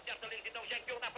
acerta, lentidão, já enviou na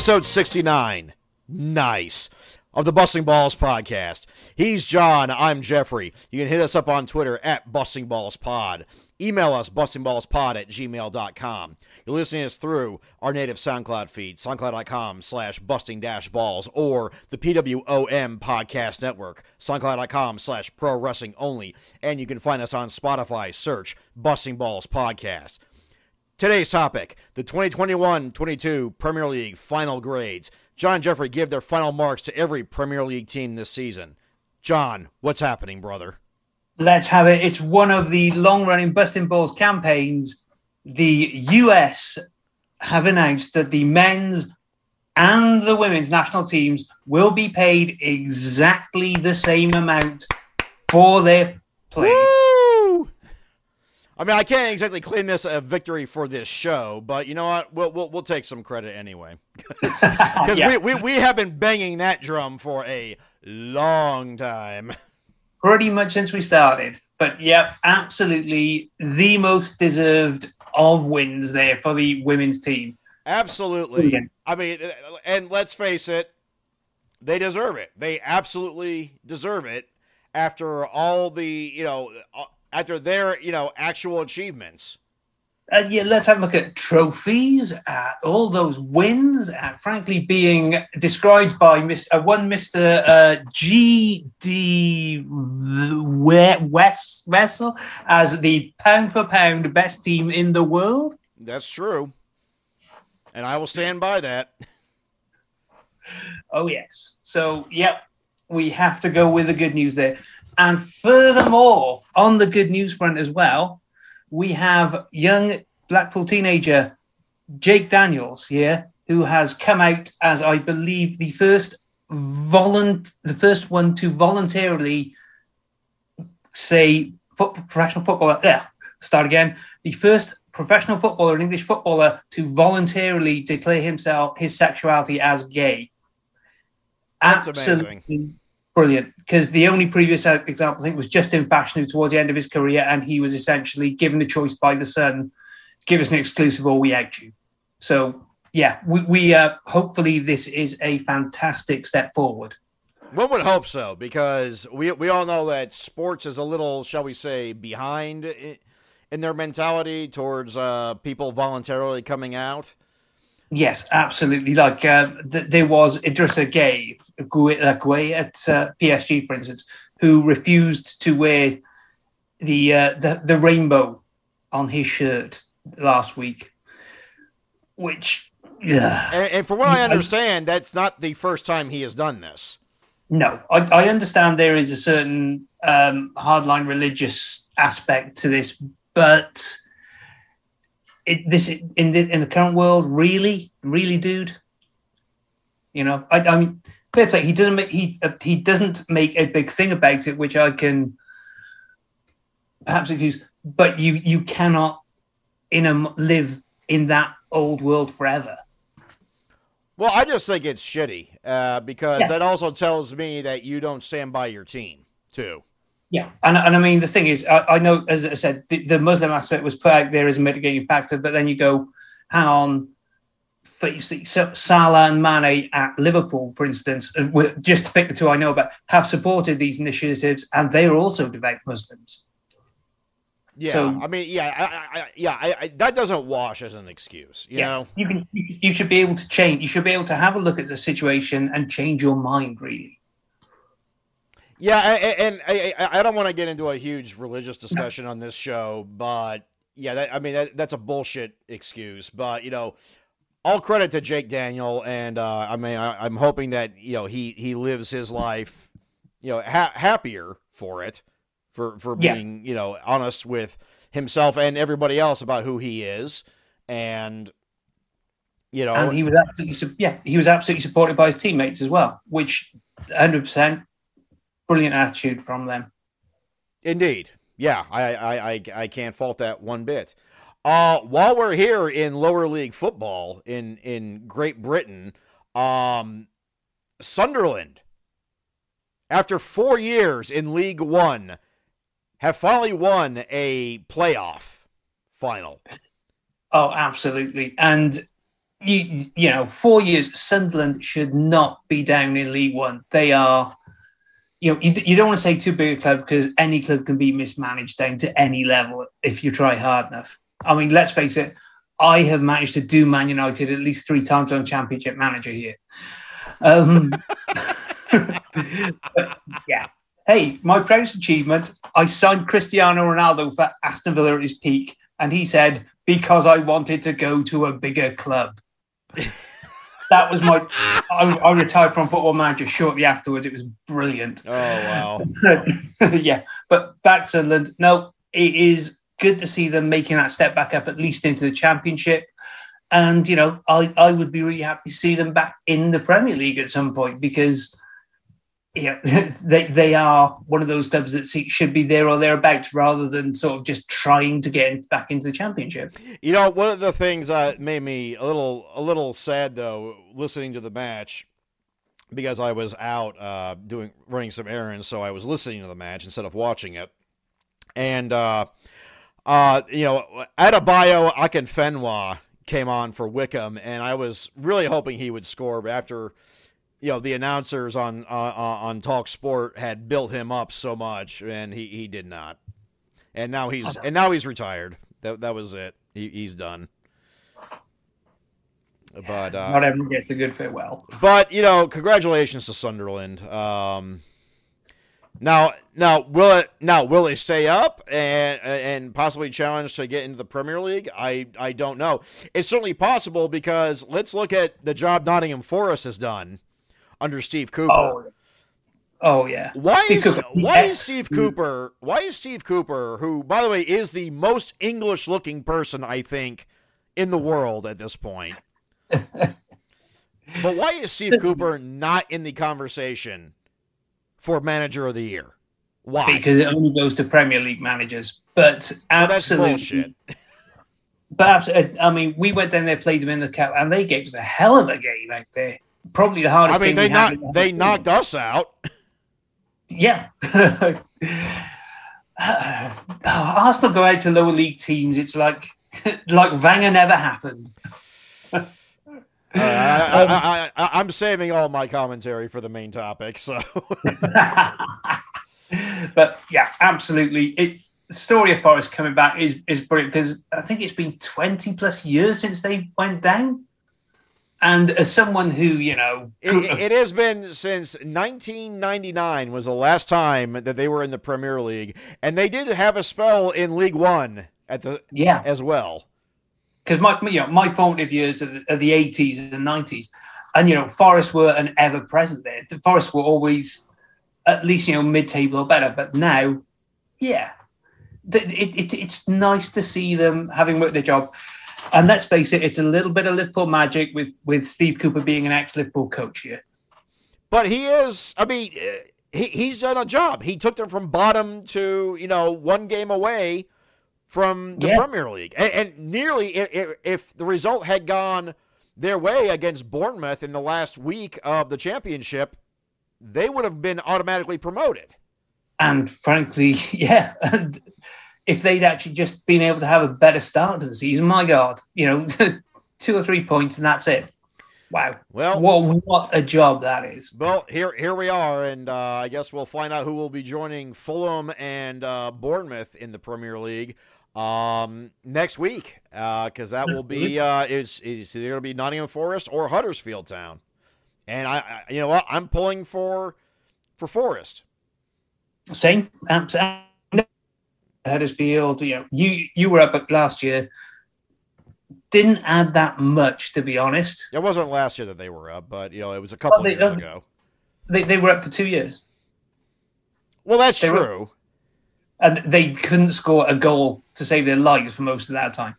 Episode 69. Nice. Of the Busting Balls podcast. He's Jon. I'm Geoffrey. You can hit us up on Twitter at Busting Balls Pod. Email us, bustingballspod at gmail.com. You're listening to us through our native SoundCloud feed, soundcloud.com slash busting dash balls, or the PWOM podcast network, soundcloud.com slash pro wrestling only. And you can find us on Spotify. Search Busting Balls Podcast. Today's topic the 2021 22 Premier League final grades. Jon Geoffrey give their final marks to every Premier League team this season. Jon, what's happening, brother? Let's have it. It's one of the long running Busting Balls campaigns. The US have announced that the men's and the women's national teams will be paid exactly the same amount for their play. Woo! I mean, I can't exactly claim this a victory for this show, but you know what? We'll we'll, we'll take some credit anyway, because Yeah. we, we we have been banging that drum for a long time. Pretty much since we started. But yep, absolutely the most deserved of wins there for the women's team. Absolutely. Brilliant. I mean, and let's face it, they deserve it. They absolutely deserve it after all the, you know, after their, you know, actual achievements. And yeah, let's have a look at trophies, at all those wins, at frankly being described by Miss, uh, one Mr. Uh, G.D. We- West Vessel as the pound for pound best team in the world. That's true. And I will stand by that. Oh, yes. So, yep, we have to go with the good news there. And furthermore, on the good news front as well, we have young Blackpool teenager Jake Daniels here, who has come out as I believe the first volunt the first one to voluntarily say foot, professional footballer. Yeah, start again. The first professional footballer, an English footballer, to voluntarily declare himself his sexuality as gay. That's Absolutely brilliant. Because the only previous example, I think, was Justin Fashanu towards the end of his career, and he was essentially given the choice by the Sun: give us an exclusive or we out you. So yeah, we, we uh, hopefully this is a fantastic step forward. One would hope so because we we all know that sports is a little, shall we say, behind in their mentality towards uh, people voluntarily coming out. Yes, absolutely. Like uh, th- there was Idrissa Gay, Gueye uh, at uh, PSG, for instance, who refused to wear the, uh, the the rainbow on his shirt last week, which yeah, And, and from what I understand, that's not the first time he has done this. no, I, I understand there is a certain um, hardline religious aspect to this, but it, this in the in the current world, really, really, dude. You know, I, I mean, fair play. He doesn't make he uh, he doesn't make a big thing about it, which I can perhaps excuse. But you you cannot in a live in that old world forever. Well, I just think it's shitty uh, because Yeah. that also tells me that you don't stand by your team too. Yeah, and, and I mean the thing is, I, I know as I said, the, the Muslim aspect was put out there as a mitigating factor, but then you go, hang on, for you see, so Salah and Mane at Liverpool, for instance, uh, just to pick the two I know about, have supported these initiatives, and they are also devout Muslims. Yeah, So- I mean, yeah, I, I, yeah, I, I, that doesn't wash as an excuse, you know. you can you should be able to change. You should be able to have a look at the situation and change your mind. Really, Yeah, I- I- and I, I, don't want to get into a huge religious discussion on this show, but yeah, that, I mean that, that's a bullshit excuse. But you know, all credit to Jake Daniel, and uh, I mean I, I'm hoping that you know he he lives his life, you know, ha- happier for it, for for Yeah. being you know honest with himself and everybody else about who he is, and you know, and he was absolutely yeah he was absolutely supported by his teammates as well, which 100 percent brilliant attitude from them. Indeed. Yeah, I, I, I, I can't fault that one bit. Uh, while we're here in lower league football in, in Great Britain, um, Sunderland, after four years in League One, have finally won a playoff final. Oh, absolutely. And you, you know, four years, Sunderland should not be down in League One. They are, you know, you, you don't want to say too big a club because any club can be mismanaged down to any level if you try hard enough. I mean, let's face it, I have managed to do Man United at least three times on Championship Manager here. Um, yeah. Hey, my proudest achievement, I signed Cristiano Ronaldo for Aston Villa at his peak, and he said, because I wanted to go to a bigger club. that was my. I, I retired from Football Manager shortly afterwards. It was brilliant. Oh, wow. yeah, but back to Sunderland. No, it is good to see them making that step back up, at least into the Championship. And you know, I, I would be really happy to see them back in the Premier League at some point because yeah, they they are one of those clubs that should be there or thereabouts, rather than sort of just trying to get back into the Championship. You know, one of the things that made me a little a little sad though, listening to the match, because I was out uh, doing running some errands, so I was listening to the match instead of watching it. And uh, uh, you know, Adebayo Akinfenwa came on for Wycombe, and I was really hoping he would score, but after you know the announcers on uh, on Talk Sport had built him up so much, and he, he did not. And now he's and now he's retired. That that was it. He, he's done. But uh, Not everyone gets a good farewell. but you know, congratulations to Sunderland. Um, now, now will it now will they stay up and and possibly challenge to get into the Premier League? I I don't know. It's certainly possible because let's look at the job Nottingham Forest has done under Steve Cooper. Oh, oh yeah. Why Steve is Cooper. why Yeah. is Steve Cooper why is Steve Cooper who by the way is the most English looking person I think in the world at this point. but why is Steve Cooper not in the conversation for manager of the year? Why? because it only goes to Premier League managers. But well, that's absolutely, bullshit. But I mean, we went down there, played them in the cup, and they gave us a hell of a game out there. Probably the hardest. I mean they knocked the they knocked us out. Yeah. Arsenal go out to lower league teams. It's like like Wenger never happened. Uh, I, I, I'm saving all my commentary for the main topic. So but yeah, absolutely. It the story of Forest coming back is is brilliant because I think it's been twenty plus years since they went down. And as someone who you know, It, it- has been since 1999 was the last time that they were in the Premier League, and they did have a spell in League One at the yeah, as well. because my you know my formative years are the, are the 80s and 90s and you know Forest were an ever present there. The Forest were always at least you know mid-table or better. But now yeah. It, it, it's nice to see them having worked their job and let's face it it's a little bit of Liverpool magic with with Steve Cooper being an ex-Liverpool coach here But he is, I mean, uh, he, he's done a job. He took them from bottom to you know one game away from the Yeah. Premier League, and, and nearly i- i- if the result had gone their way against Bournemouth in the last week of the championship, they would have been automatically promoted. and frankly yeah and if they'd actually just been able to have a better start to the season my god you know two or three points and that's it Wow. Well, what what a job that is. Well, here here we are, and uh, I guess we'll find out who will be joining Fulham and uh, Bournemouth in the Premier League um, next week, because uh, that will be uh, is is either going to be Nottingham Forest or Huddersfield Town, and I, I you know what I'm pulling for for Forest. Same, absolutely. Huddersfield, you know, you you were up last year didn't add that much, to be honest. It wasn't last year that they were up, but you know, it was a couple well, they, years uh, ago. They they were up for two years. Well, that's they true. Were, and they couldn't score a goal to save their lives for most of that time.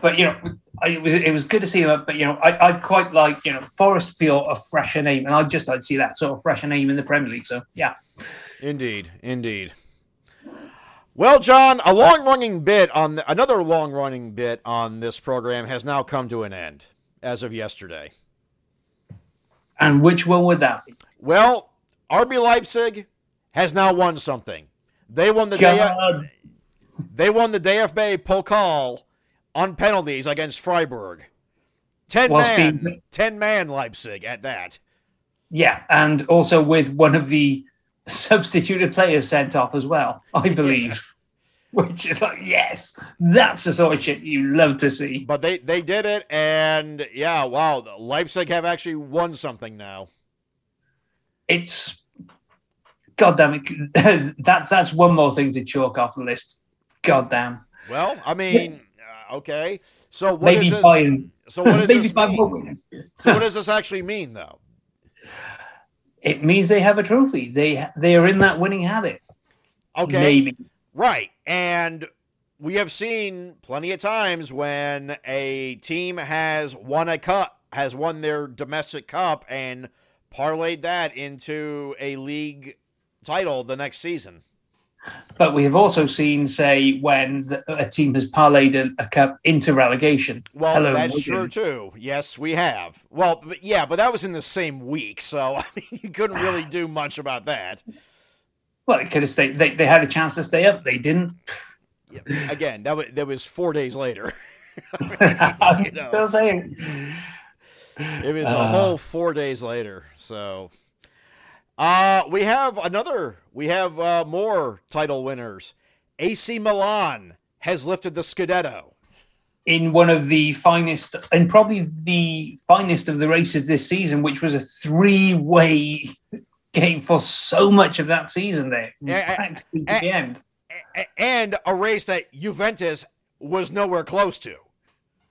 But you know, it was it was good to see them. But you know, I, I quite like you know Forest feel a fresher name, and I'd just like to see that sort of fresher name in the Premier League. So yeah, indeed, indeed. Well, Jon, a long-running bit on the, another long-running bit on this program has now come to an end as of yesterday. And which one would that be? Well, RB Leipzig has now won something. They won the day. They won the DFB Pokal on penalties against Freiburg. Ten well, man, speaking, ten man Leipzig at that. Yeah, and also with one of the substituted players sent off as well, I believe. Which is like, yes, that's the sort of shit you love to see. But they they did it, and yeah, wow, Leipzig have actually won something now. It's God damn it, that that's one more thing to chalk off the list. God damn. Well, I mean, uh, okay, so what maybe this, so what does this mean? so what does this actually mean, though? It means they have a trophy. They they are in that winning habit. Okay, maybe right, and we have seen plenty of times when a team has won a cup, has won their domestic cup, and parlayed that into a league title the next season. But we have also seen, say, when the, a team has parlayed a, a, cup into relegation. Well, Hello, that's true too. Yes, we have. Well, but yeah, but that was in the same week, so I mean, you couldn't really do much about that. Well, it could have stayed. They, they had a chance to stay up. They didn't. Yeah. Again, that was that was four days later. I am still saying. It was uh, a whole four days later. So uh, we have another. We have uh, more title winners. AC Milan has lifted the Scudetto in one of the finest and probably the finest of the races this season, which was a three-way game for so much of that season. There, practically to the end, and a race that Juventus was nowhere close to.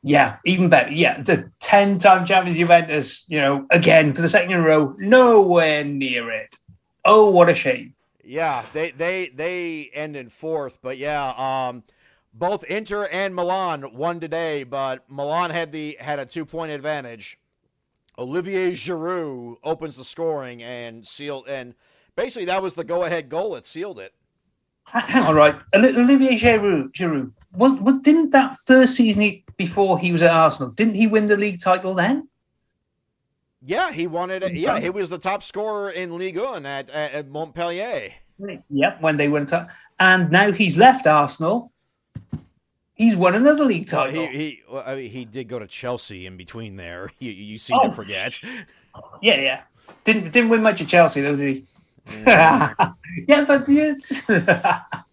Yeah, even better. Yeah, the 10 time champions Juventus, you know, again for the second in a row, nowhere near it. Oh, what a shame. Yeah, they they they end in fourth, but yeah, um, both Inter and Milan won today, but Milan had the had a two point advantage. Olivier Giroud opens the scoring and sealed, and basically that was the go ahead goal that sealed it. Hang on, right? Olivier Giroud, Giroud, what, was, didn't that first season he, before he was at Arsenal, didn't he win the league title then? Yeah, he wanted it. Yeah, he was the top scorer in Ligue 1 at, at Montpellier. Yep, when they went up. And now he's left Arsenal. He's won another league title. Well, he he, well, I mean, he did go to Chelsea in between there. You, you seem oh. to forget. Yeah, yeah. Didn't didn't win much at Chelsea though, did he? Yeah, mm. yeah but yeah.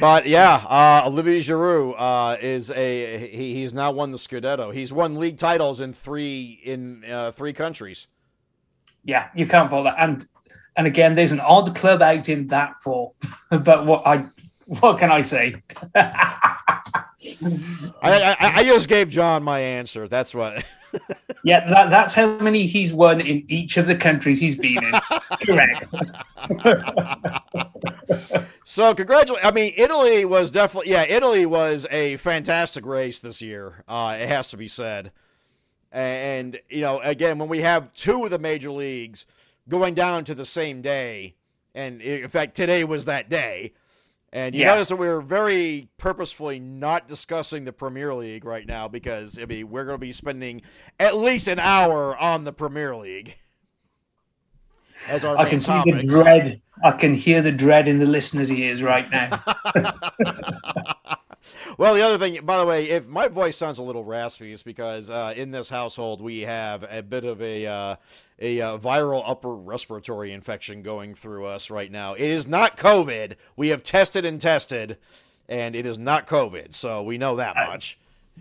but yeah, uh, Olivier Giroud uh, is a he, he's now won the Scudetto. He's won league titles in three in uh, three countries. Yeah, you can't pull that. And and again, there's an odd club out in that for. but what I what can I say? I, I, I just gave Jon my answer. That's what. yeah, that, that's how many he's won in each of the countries he's been in. Correct. so, congratulations. I mean, Italy was definitely, yeah, Italy was a fantastic race this year. Uh, it has to be said. And, you know, again, when we have two of the major leagues going down to the same day, and in fact, today was that day and you yeah. notice that we're very purposefully not discussing the Premier League right now because I mean we're going to be spending at least an hour on the Premier League as our I can see the dread. I can hear the dread in the listeners' ears right now. Well, the other thing, by the way, if my voice sounds a little raspy, it's because uh, in this household we have a bit of a uh, a uh, viral upper respiratory infection going through us right now. It is not COVID. We have tested and tested, and it is not COVID. So we know that much.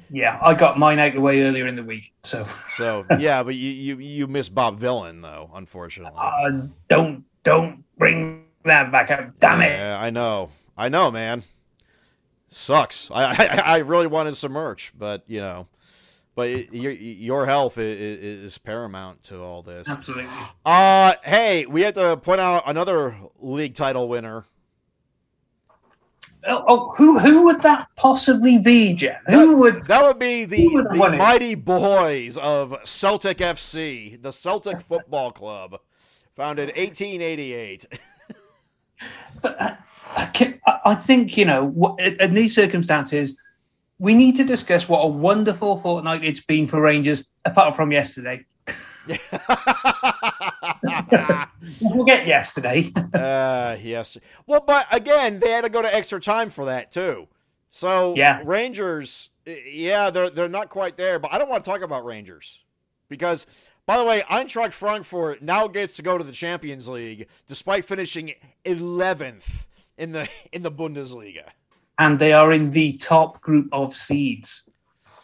Yeah, I got mine out the way earlier in the week. So, so yeah, but you you you miss Bob Vylan though, unfortunately. Uh, don't don't bring that back up. Damn it! Yeah, I know, I know, man. Sucks. I I, I really wanted some merch, but you know, but it, your your health is, is, paramount to all this. Absolutely. Uh, hey, we have to point out another league title winner. Oh, oh, who who would that possibly be, Jeff? Who that, would that would be the, the mighty boys of Celtic FC, the Celtic Football Club, founded 1888. but uh, I, I think you know, in these circumstances, we need to discuss what a wonderful fortnight it's been for Rangers, apart from yesterday. Forget yesterday. uh, yes. Well, but again, they had to go to extra time for that too. So yeah, Rangers. Yeah, they're they're not quite there, but I don't want to talk about Rangers because, by the way, Eintracht Frankfurt now gets to go to the Champions League despite finishing 11th in the in the Bundesliga, and they are in the top group of seeds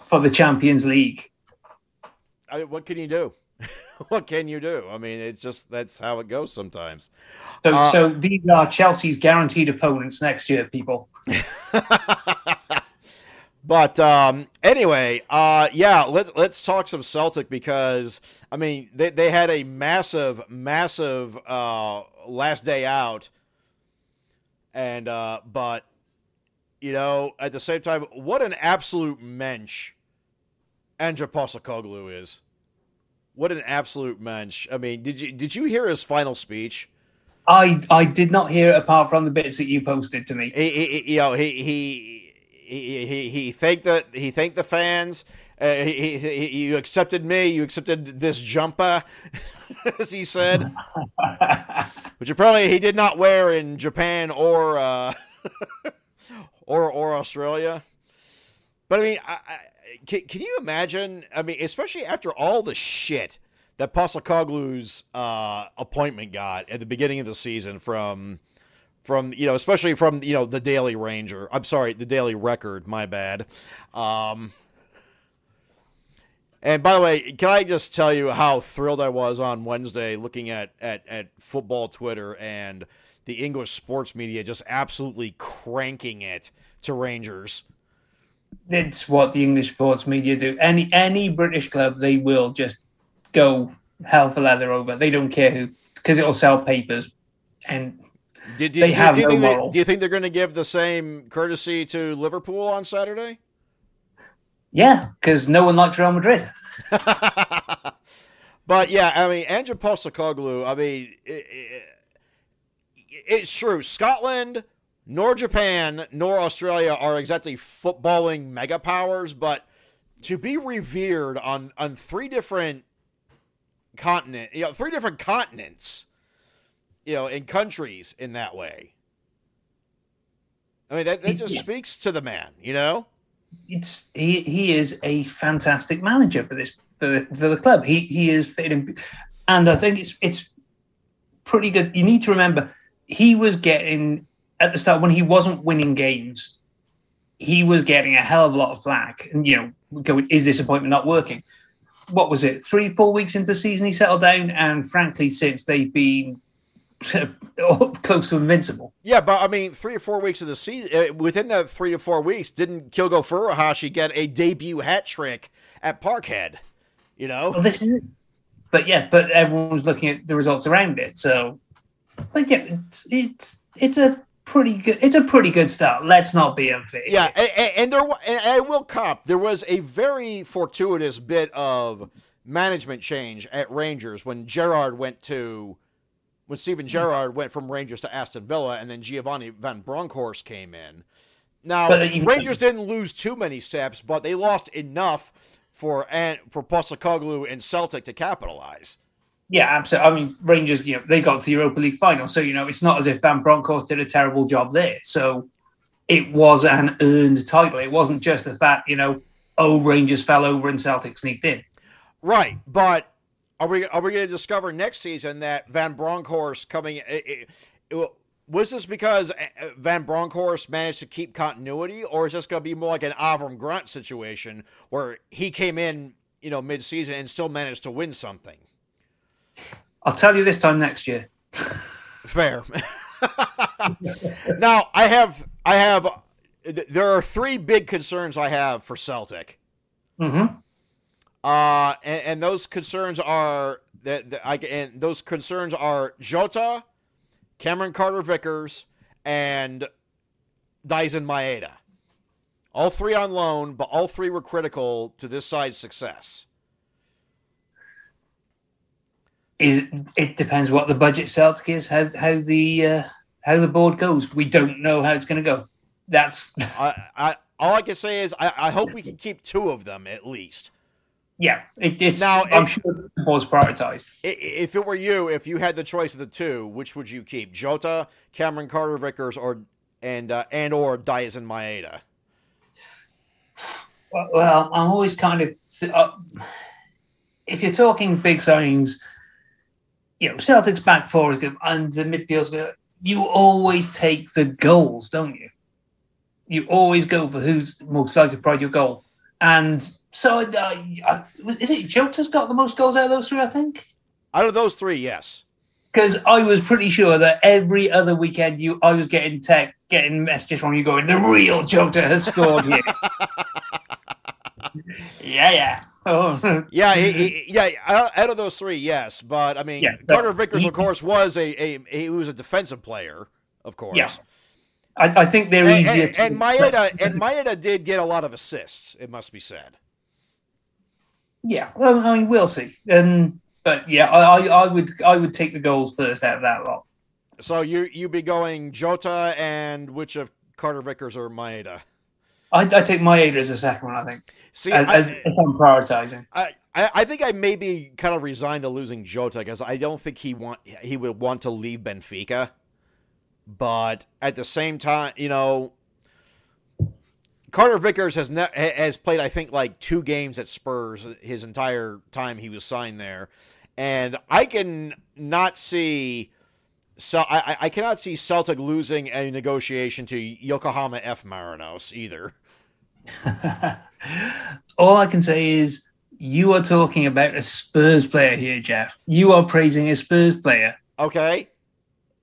for the Champions League. I, what can you do? what can you do? I mean, it's just that's how it goes sometimes. So, uh, so these are Chelsea's guaranteed opponents next year, people. but um, anyway, uh, yeah, let's let's talk some Celtic because I mean they they had a massive, massive uh, last day out, and uh, but you know at the same time, what an absolute mensch Ange Postecoglou is. What an absolute mensch! I mean, did you did you hear his final speech? I I did not hear it apart from the bits that you posted to me. He, he you know he he he he, he thanked the he thanked the fans. Uh, he, he, he, you accepted me. You accepted this jumper, as he said, which apparently he did not wear in Japan or uh, or or Australia. But I mean, I, can, can you imagine? I mean, especially after all the shit that Postecoglou's uh, appointment got at the beginning of the season from from you know especially from you know the Daily Ranger. I'm sorry, the Daily Record. My bad. Um, and by the way, can I just tell you how thrilled I was on Wednesday looking at at, at football Twitter and the English sports media just absolutely cranking it to Rangers it's what the English sports media do. Any any British club, they will just go hell for leather over. They don't care who, because it'll sell papers, and did, did, they have do, no moral. They, do you think they're going to give the same courtesy to Liverpool on Saturday? Yeah, because no one liked Real Madrid. but yeah, I mean, Andrew Postecoglou. I mean, it, it, it's true. Scotland nor Japan nor Australia are exactly footballing mega powers, but to be revered on on three different continent, you know, three different continents, you know, in countries in that way. I mean, that, that just yeah. speaks to the man, you know. It's he. He is a fantastic manager for this for the, for the club. He he is fitting, and I think it's it's pretty good. You need to remember he was getting at the start when he wasn't winning games, he was getting a hell of a lot of flack. And you know, going, is this appointment not working? What was it? Three, four weeks into the season, he settled down, and frankly, since they've been close to invincible. Yeah, but I mean, three or four weeks of the season, uh, within that three to four weeks, didn't Kyogo Furuhashi get a debut hat trick at Parkhead? You know, well, this is it. But yeah, but everyone was looking at the results around it. So, but yeah, it's it's it's a pretty good. It's a pretty good start. Let's not be unfair. Yeah, and, and there, and I will cop. There was a very fortuitous bit of management change at Rangers when Gerrard went to when Steven Gerrard went from Rangers to Aston Villa, and then Giovanni Van Bronckhorst came in. Now uh, Rangers didn't lose too many steps, but they lost enough for and for Postecoglou and Celtic to capitalize. Yeah, absolutely. I mean, Rangers, you know, they got to the Europa League final, so you know, it's not as if Van Bronckhorst did a terrible job there. So, it was an earned title. It wasn't just the fact, you know, oh, Rangers fell over and Celtic sneaked in. Right, but are we are we going to discover next season that Van Bronckhorst coming? It, it, was this because uh, Van Bronckhorst managed to keep continuity, or is this going to be more like an Avram Grant situation where he came in, you know, mid-season and still managed to win something? I'll tell you this time next year. Fair. now I have I have there are three big concerns I have for Celtic. Mm-hmm. Uh, and, and, those concerns are that, that I and those concerns are Jota, Cameron Carter Vickers, and Daizen Maeda. All three on loan, but all three were critical to this side's success. Is it depends what the budget Celtic is, how how the uh, how the board goes. We don't know how it's going to go. That's I, I all I can say is I, I hope we can keep two of them at least. Yeah, it, it's now. I'm it, sure the was prioritized. If it were you, if you had the choice of the two, which would you keep? Jota, Cameron Carter Vickers, or and uh, and or Daizen Maeda? Well, I'm always kind of. Uh, if you're talking big signings, you know, Celtic's back four is good, and the midfield's good. You always take the goals, don't you? You always go for who's most likely to provide your goal. And so, uh, is it Jota's got the most goals out of those three? I think. Out of those three, yes. Because I was pretty sure that every other weekend, you I was getting text, getting messages from you going, "The real Jota has scored here." yeah, yeah. Oh. yeah, he, he, yeah. Out of those three, yes, but I mean, yeah, Carter Vickers, of course, was a, a he was a defensive player, of course. Yeah. I, I think they're and, easier. And, to and Maeda and Maeda did get a lot of assists. It must be said. Yeah, well, I mean, we'll see. And but yeah, I, I would I would take the goals first out of that lot. So you you be going Jota and which of Carter Vickers or Maeda? I I take Maeda as a second one. I think. See, as, I, as I'm prioritizing. I, I think I may be kind of resigned to losing Jota because I don't think he want he would want to leave Benfica. But at the same time, you know, Carter Vickers has ne- has played, I think, like two games at Spurs his entire time he was signed there, and I can not see. So I, I cannot see Celtic losing a negotiation to Yokohama F Marinos either. All I can say is you are talking about a Spurs player here, Jeff. You are praising a Spurs player. Okay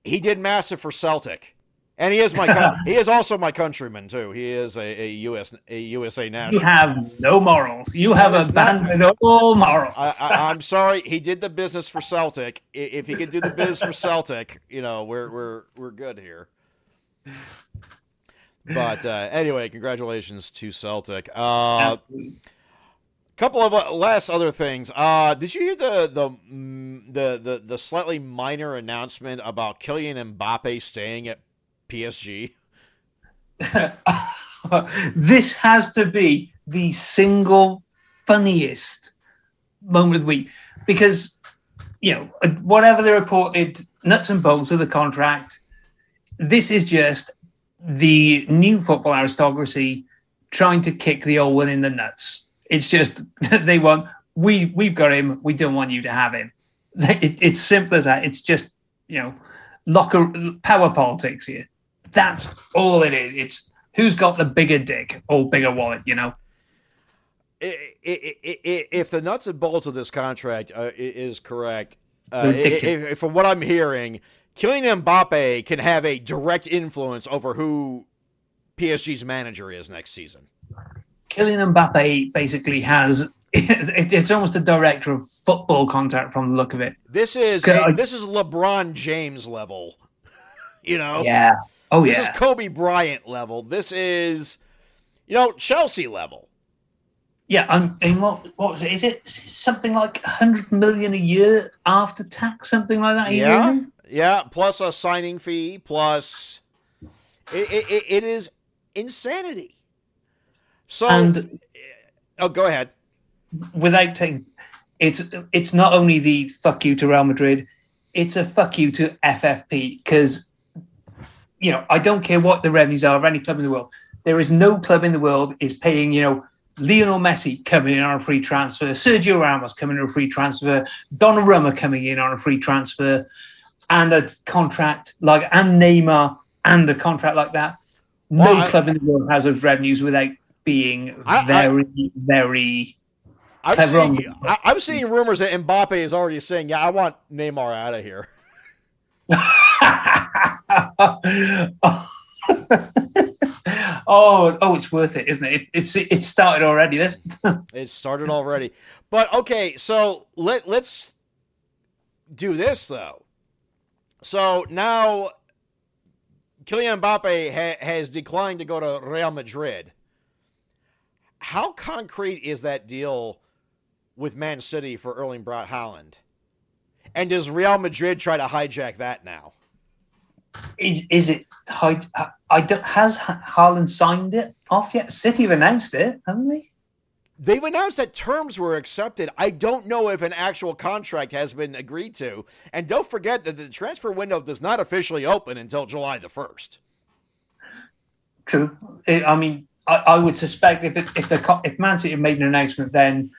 he did massive for Celtic, and he is my he is also my countryman too. He is a, a US a USA national. You have no morals. You have abandoned not, all morals. I, am sorry. He did the business for Celtic. If he could do the biz for Celtic, you know we're we're we're good here. But uh, anyway, congratulations to Celtic. Uh, couple of uh, last other things. Uh, did you hear the the mm, the the, the slightly minor announcement about Kylian Mbappe staying at PSG? this has to be the single funniest moment of the week because you know whatever the reported nuts and bolts of the contract, this is just the new football aristocracy trying to kick the old one in the nuts it's just they want we we've got him. We don't want you to have him. It, it's simple as that. It's just you know locker power politics here. That's all it is. It's who's got the bigger dick or bigger wallet. You know. If the nuts and bolts of this contract uh, is correct, uh, if, from what I'm hearing, Kylian Mbappe can have a direct influence over who PSG's manager is next season. Kylian Mbappe basically has it's almost a director of football contract from the look of it. This is a, this is LeBron James level. You know? Yeah. Oh yeah. This is Kobe Bryant level. This is you know, Chelsea level. Yeah, um, and what what was it? Is it something like 100 million a year after tax something like that? yeah. Year? Yeah, plus a signing fee, plus it, it, it is insanity. So, and, oh, go ahead. Without taking, it's it's not only the fuck you to Real Madrid, it's a fuck you to FFP because you know, I don't care what the revenues are of any club in the world. There is no club in the world is paying, you know, Lionel Messi coming in on a free transfer, Sergio Ramos coming in on a free transfer, Donnarumma coming in on a free transfer, and a contract like and Neymar and a contract like that. No Well, I- club in the world has those revenues without being I- I- very, very. I'm seeing, I'm seeing rumors that Mbappe is already saying, "Yeah, I want Neymar out of here." oh, oh, it's worth it, isn't it? it it's it started already. This It started already. But okay, so let let's do this though. So now Kylian Mbappe ha- has declined to go to Real Madrid. How concrete is that deal with Man City for Erling Braut Haaland? And does Real Madrid try to hijack that now? is is it. I, I don't, has Ha- Haaland signed it off yet? City have announced it, haven't they? They've announced that terms were accepted. I don't know if an actual contract has been agreed to. And don't forget that the transfer window does not officially open until July the 1st. True. I mean, I, I would suspect if it, if the if Man City made an announcement, then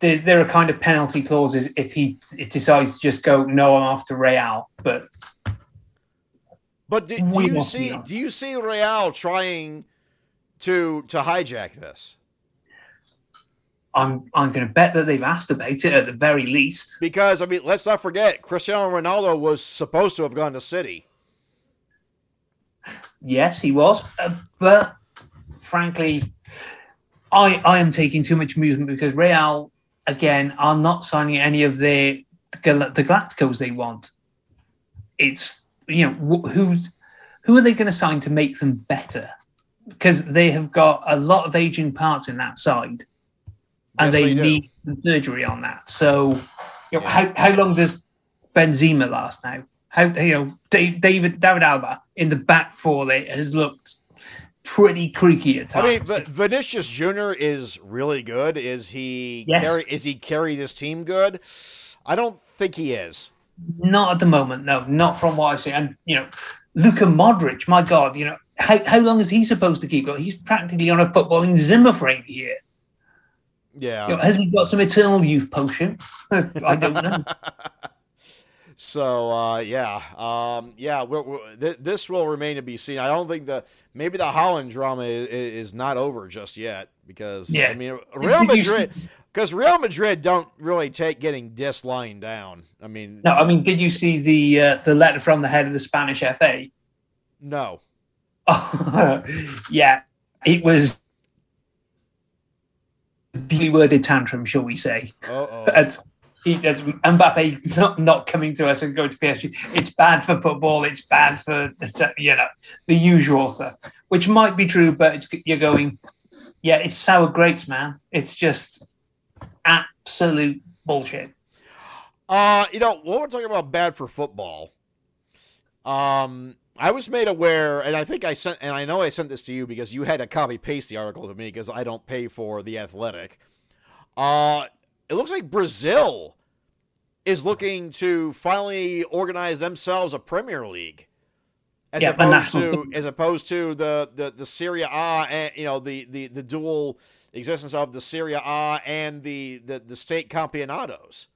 there, there are kind of penalty clauses if he decides to just go no, I'm after Real. But But do, do you see do you see Real trying to to hijack this? I'm I'm going to bet that they've asked about it at the very least. Because I mean, let's not forget Cristiano Ronaldo was supposed to have gone to City. Yes, he was, uh, but frankly, I I am taking too much amusement because Real again are not signing any of the Gal- the Galacticos they want. It's you know wh- who who are they going to sign to make them better? Because they have got a lot of aging parts in that side, Yes, and they, they need surgery on that. So, you know, Yeah. how how long does Benzema last now? How you know Dave, David David Alaba in the back four there has looked pretty creaky at times. I mean, but Vinicius Junior is really good. Is he Yes. carry? Is he carry this team good? I don't think he is. not at the moment, no, not from what I've seen. And you know, Luka Modric, my God, you know, how how long is he supposed to keep going? He's practically on a footballing Zimmer frame here. Yeah. You know, has he got some eternal youth potion? I don't know. So uh, yeah, um, yeah, we're, we're, th- this will remain to be seen. I don't think the maybe the Haaland drama is, is not over just yet because Yeah. I mean Real Did you see- Madrid because Real Madrid don't really take getting dissed lying down. I mean, No, I mean, did you see the uh, the letter from the head of the Spanish FA? no. yeah, it was beautifully worded tantrum, shall we say? And he does Mbappe not, not coming to us and going to PSG. It's bad for football. It's bad for you know the usual stuff, which might be true, but it's, you're going, yeah, it's sour grapes, man. It's just absolute bullshit. Uh, you know, what we're talking about bad for football. Um, I was made aware, and I think I sent, and I know I sent this to you because you had to copy paste the article to me because I don't pay for the Athletic. Uh, it looks like Brazil is looking to finally organize themselves a Premier League, as Yeah, opposed to as opposed to the the the Serie A and you know the the the dual existence of the Serie A and the the the state campeonatos.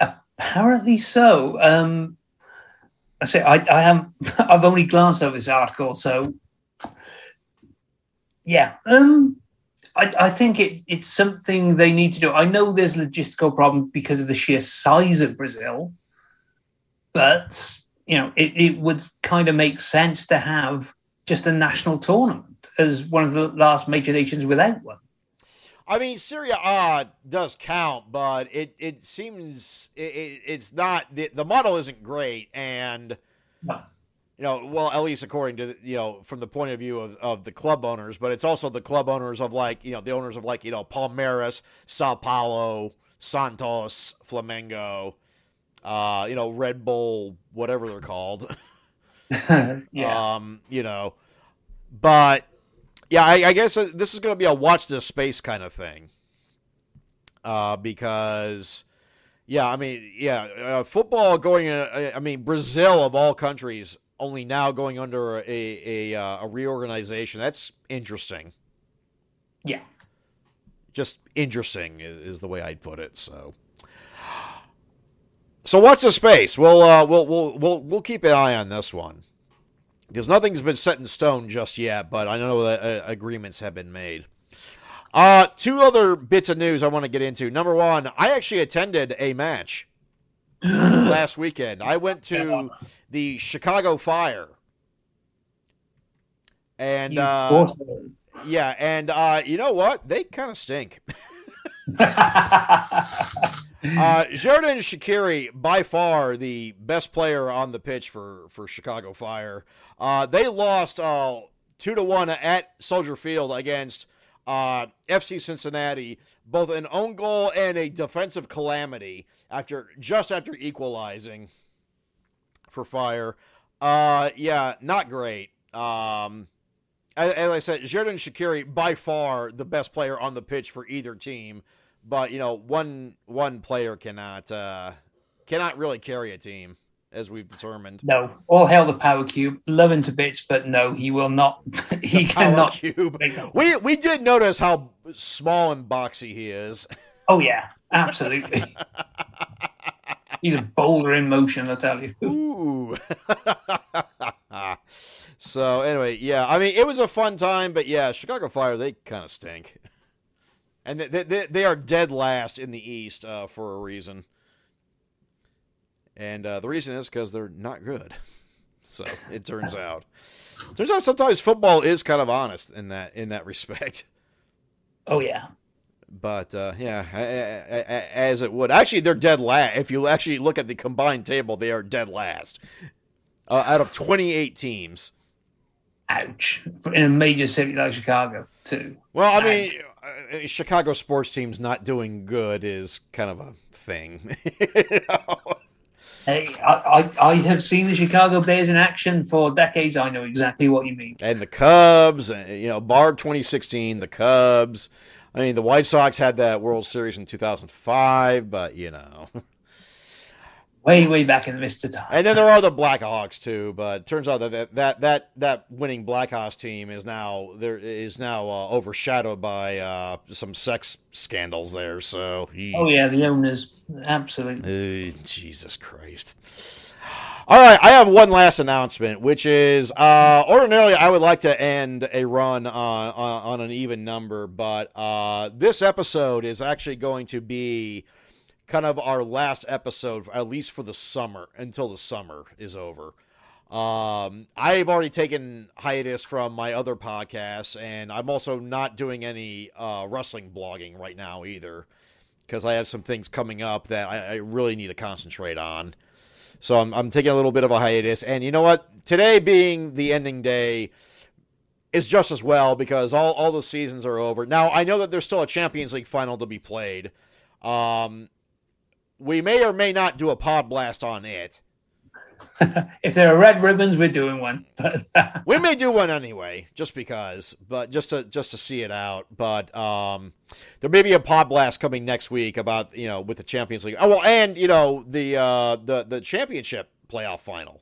Apparently so. Um, I say I, I am. I've only glanced over this article, so yeah. Um, I, I think it, it's something they need to do. I know there's logistical problem because of the sheer size of Brazil, but you know it, it would kind of make sense to have just a national tournament as one of the last major nations without one. I mean, Serie A does count, but it, it seems it, it, it's not the, the model isn't great, and No. You know, well, at least according to the, you know from the point of view of, of the club owners, but it's also the club owners of like you know the owners of like you know Palmeiras, Sao Paulo, Santos, Flamengo, uh, you know Red Bull, whatever they're called. yeah. Um, you know, but yeah, I, I guess uh, this is going to be a watch this space kind of thing. Uh, because yeah, I mean, yeah, uh, football going. Uh, I mean, Brazil of all countries only now going under a a, uh, a reorganization. That's interesting. Yeah. Just interesting is, is the way I'd put it. So. So watch the space. We'll uh, we'll we'll we'll we'll keep an eye on this one because nothing's been set in stone just yet. But I know that uh, agreements have been made. Uh, two other bits of news I want to get into. Number one, I actually attended a match last weekend. I went to the Chicago Fire, and uh, yeah, and uh, you know what? They kind of stink. Uh, Xherdan Shaqiri, by far the best player on the pitch for, for Chicago Fire. Uh, they lost uh, two to one at Soldier Field against uh, FC Cincinnati, both an own goal and a defensive calamity after just after equalizing for Fire. Uh, yeah, not great. Um, as, as I said, Xherdan Shaqiri by far the best player on the pitch for either team but you know one one player cannot uh, cannot really carry a team as we've determined. no, all hail the power cube. Love him to bits, but no, he will not. he Power cannot. cube. We we did notice how small and boxy he is. Oh yeah, absolutely. He's a boulder in motion, I tell you. Ooh. so anyway, yeah, I mean it was a fun time, but yeah, Chicago Fire they kind of stink, and they, they they are dead last in the East uh, for a reason, and uh, the reason is because they're not good. So it turns out, turns out sometimes football is kind of honest in that in that respect. Oh yeah. But uh, yeah, as it would. Actually, they're dead last. If you actually look at the combined table, they are dead last uh, out of 28 teams. Ouch. In a major city like Chicago, too. Well, I mean, uh, Chicago sports teams not doing good is kind of a thing. You know? Hey, I, I, I have seen the Chicago Bears in action for decades. I know exactly what you mean. And the Cubs, you know, bar 2016, the Cubs. I mean, the White Sox had that World Series in 2005, but you know. Way, way back in the mist of time. And then there are the Blackhawks too, but turns out that that that that, winning Blackhawks team is now there is now uh, overshadowed by uh, some sex scandals there. So he, Oh yeah, the owners, absolutely. Uh, Jesus Christ. All right, I have one last announcement, which is uh, ordinarily I would like to end a run on, on, on an even number, but uh, this episode is actually going to be kind of our last episode, at least for the summer, until the summer is over. Um, I've already taken hiatus from my other podcasts, and I'm also not doing any uh, wrestling blogging right now either because I have some things coming up that I, I really need to concentrate on. So I'm, I'm taking a little bit of a hiatus. And you know what? Today being the ending day is just as well because all, all the seasons are over. Now, I know that there's still a Champions League final to be played. Um, we may or may not do a pod blast on it. if there are red ribbons, we're doing one. We may do one anyway, just because, but just to just to see it out. But um, there may be a pod blast coming next week about you know with the Champions League. Oh well, and you know the uh, the the championship playoff final.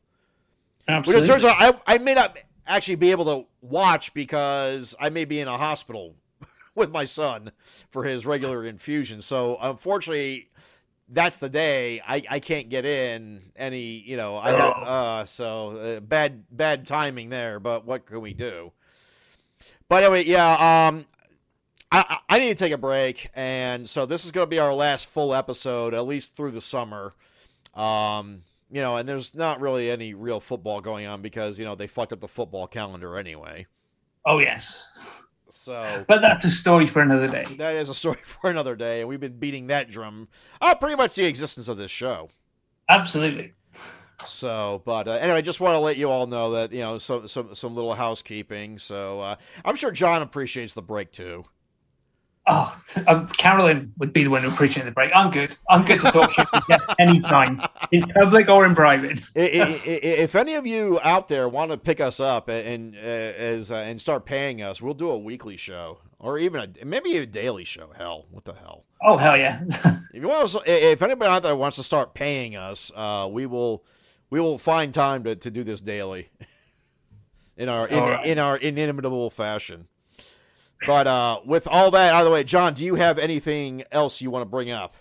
Absolutely. Which it turns out I, I may not actually be able to watch because I may be in a hospital with my son for his regular infusion. So unfortunately, that's the day I, I can't get in any. You know I have, uh, so uh, bad bad timing there. But what can we do? But anyway, yeah. Um, I, I I need to take a break, and so this is going to be our last full episode, at least through the summer. Um, you know, and there's not really any real football going on because you know they fucked up the football calendar anyway. oh yes, So but that's a story for another day. that is a story for another day, and we've been beating that drum uh, pretty much the existence of this show. Absolutely. So, but uh, anyway, just want to let you all know that you know some some some little housekeeping. So uh, I'm sure Jon appreciates the break too. Oh, um, Carolyn would be the one who appreciates the break. I'm good. I'm good to talk to you anytime, in public or in private. If any of you out there want to pick us up and uh, as uh, and start paying us, we'll do a weekly show or even a, maybe a daily show. Hell, what the hell? Oh hell yeah! If you want, to, if anybody out there wants to start paying us, uh, we will we will find time to, to do this daily in our in, right. in our inimitable fashion. But uh, with all that out of the way, Jon, do you have anything else you want to bring up?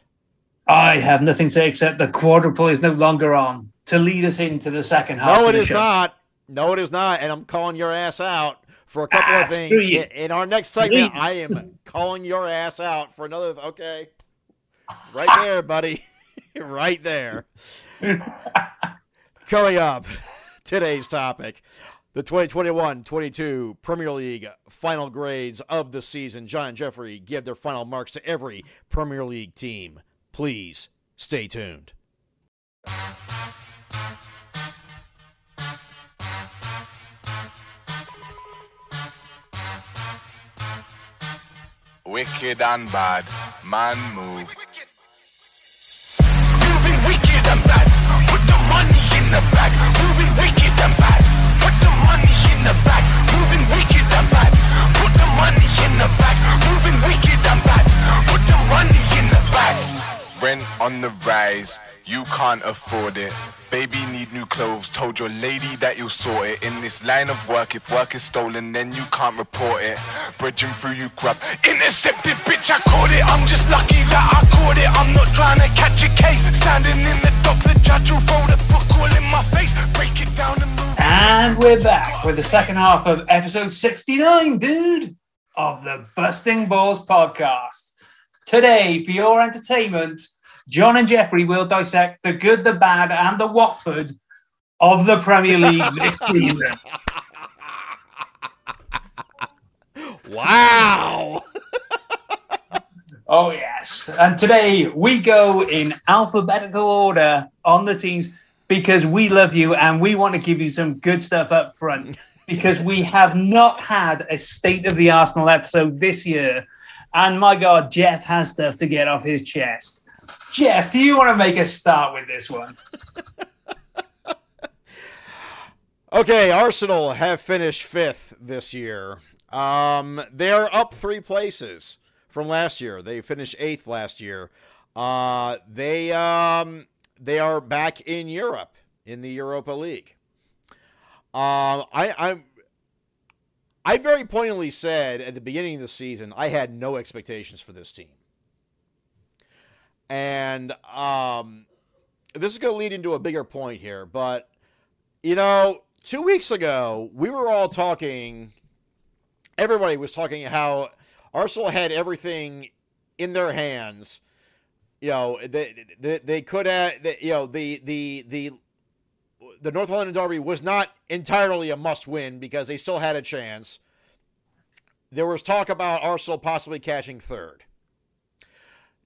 I have nothing to say except the quadruple is no longer on to lead us into the second half. No, it is show. not. No, it is not. And I'm calling your ass out for a couple Ah, of things. In, in our next segment. I am calling your ass out for another. Okay. Right there, buddy. right there. Coming up, today's topic the 2021 22 Premier League final grades of the season. Jon and Geoffrey give their final marks to every Premier League team. Please stay tuned. Wicked and bad, man move. Moving wicked and bad, put the money in the bag. Moving wicked and bad, put the money in the bag. Rent on the rise, you can't afford it. Baby need new clothes, told your lady that you'll sort it. In this line of work, if work is stolen, then you can't report it. Bridging through you grub. Intercepted, bitch, I caught it. I'm just lucky that I caught it. I'm not trying to catch a case. Standing in the dock, the judge will throw the book all in my face. Break it down and move. And we're back with the second half of episode 69, dude, of the Busting Balls podcast. Today, for your entertainment, Jon and Geoffrey will dissect the good, the bad, and the Watford of the Premier League this season. Wow. Oh, yes. And today we go in alphabetical order on the teams because we love you and we want to give you some good stuff up front because we have not had a state of the Arsenal episode this year. And my God, Jeff has stuff to get off his chest. Jeff, do you want to make a start with this one? Okay, Arsenal have finished fifth this year. Um, they're up three places from last year. They finished eighth last year. Uh, they um, they are back in Europe in the Europa League. Um, I I'm I very pointedly said at the beginning of the season I had no expectations for this team, and um, this is going to lead into a bigger point here, but you know, two weeks ago, we were all talking, everybody was talking how Arsenal had everything in their hands. You know, they, they, they could have, they, you know, the, the, the, the North London Derby was not entirely a must win because they still had a chance. There was talk about Arsenal possibly catching third.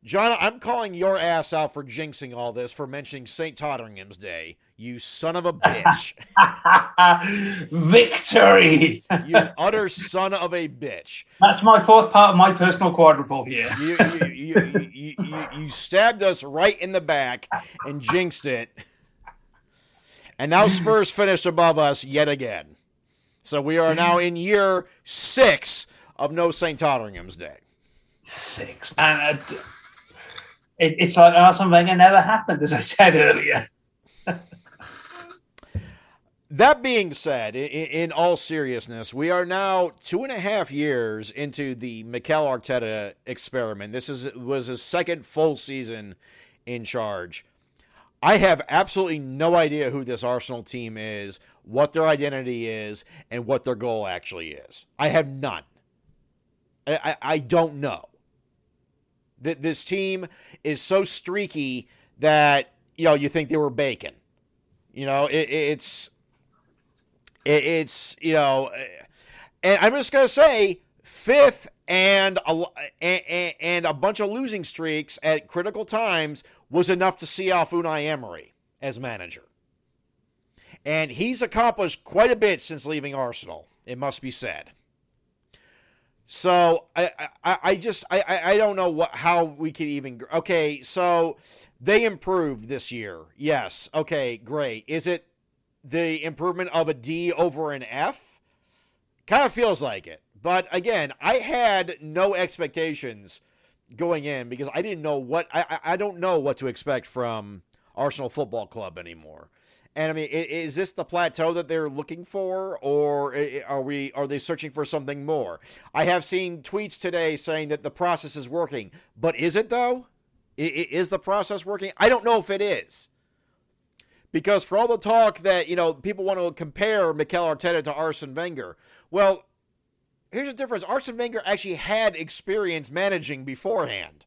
Jon, I'm calling your ass out for jinxing all this for mentioning St. Totteringham's Day. You son of a bitch. Victory! you utter son of a bitch. That's my fourth part of my personal quadruple here. You, you, you, you, you, you, you stabbed us right in the back and jinxed it. And now Spurs finished above us yet again. So we are now in year six of no St. Totteringham's Day. Six. And uh, it, it's like Arsene Wenger never happened, as I said earlier. That being said, in, in all seriousness, we are now two and a half years into the Mikel Arteta experiment. This is was his second full season in charge. I have absolutely no idea who this Arsenal team is, what their identity is, and what their goal actually is. I have none. I, I, I don't know. That this team is so streaky that you know you think they were bacon. You know, it, it's it, it's you know, and I'm just gonna say fifth and a, and, and a bunch of losing streaks at critical times was enough to see off Unai Emery as manager. And he's accomplished quite a bit since leaving Arsenal, it must be said. So I, I, I just I, I don't know what how we could even okay so they improved this year yes okay great is it the improvement of a D over an F kind of feels like it but again I had no expectations going in because I didn't know what I I don't know what to expect from Arsenal Football Club anymore And I mean, is this the plateau that they're looking for, or are we are they searching for something more? I have seen tweets today saying that the process is working, but is it though? Is the process working? I don't know if it is, because for all the talk that you know people want to compare Mikel Arteta to Arsene Wenger, well, here's the difference: Arsene Wenger actually had experience managing beforehand.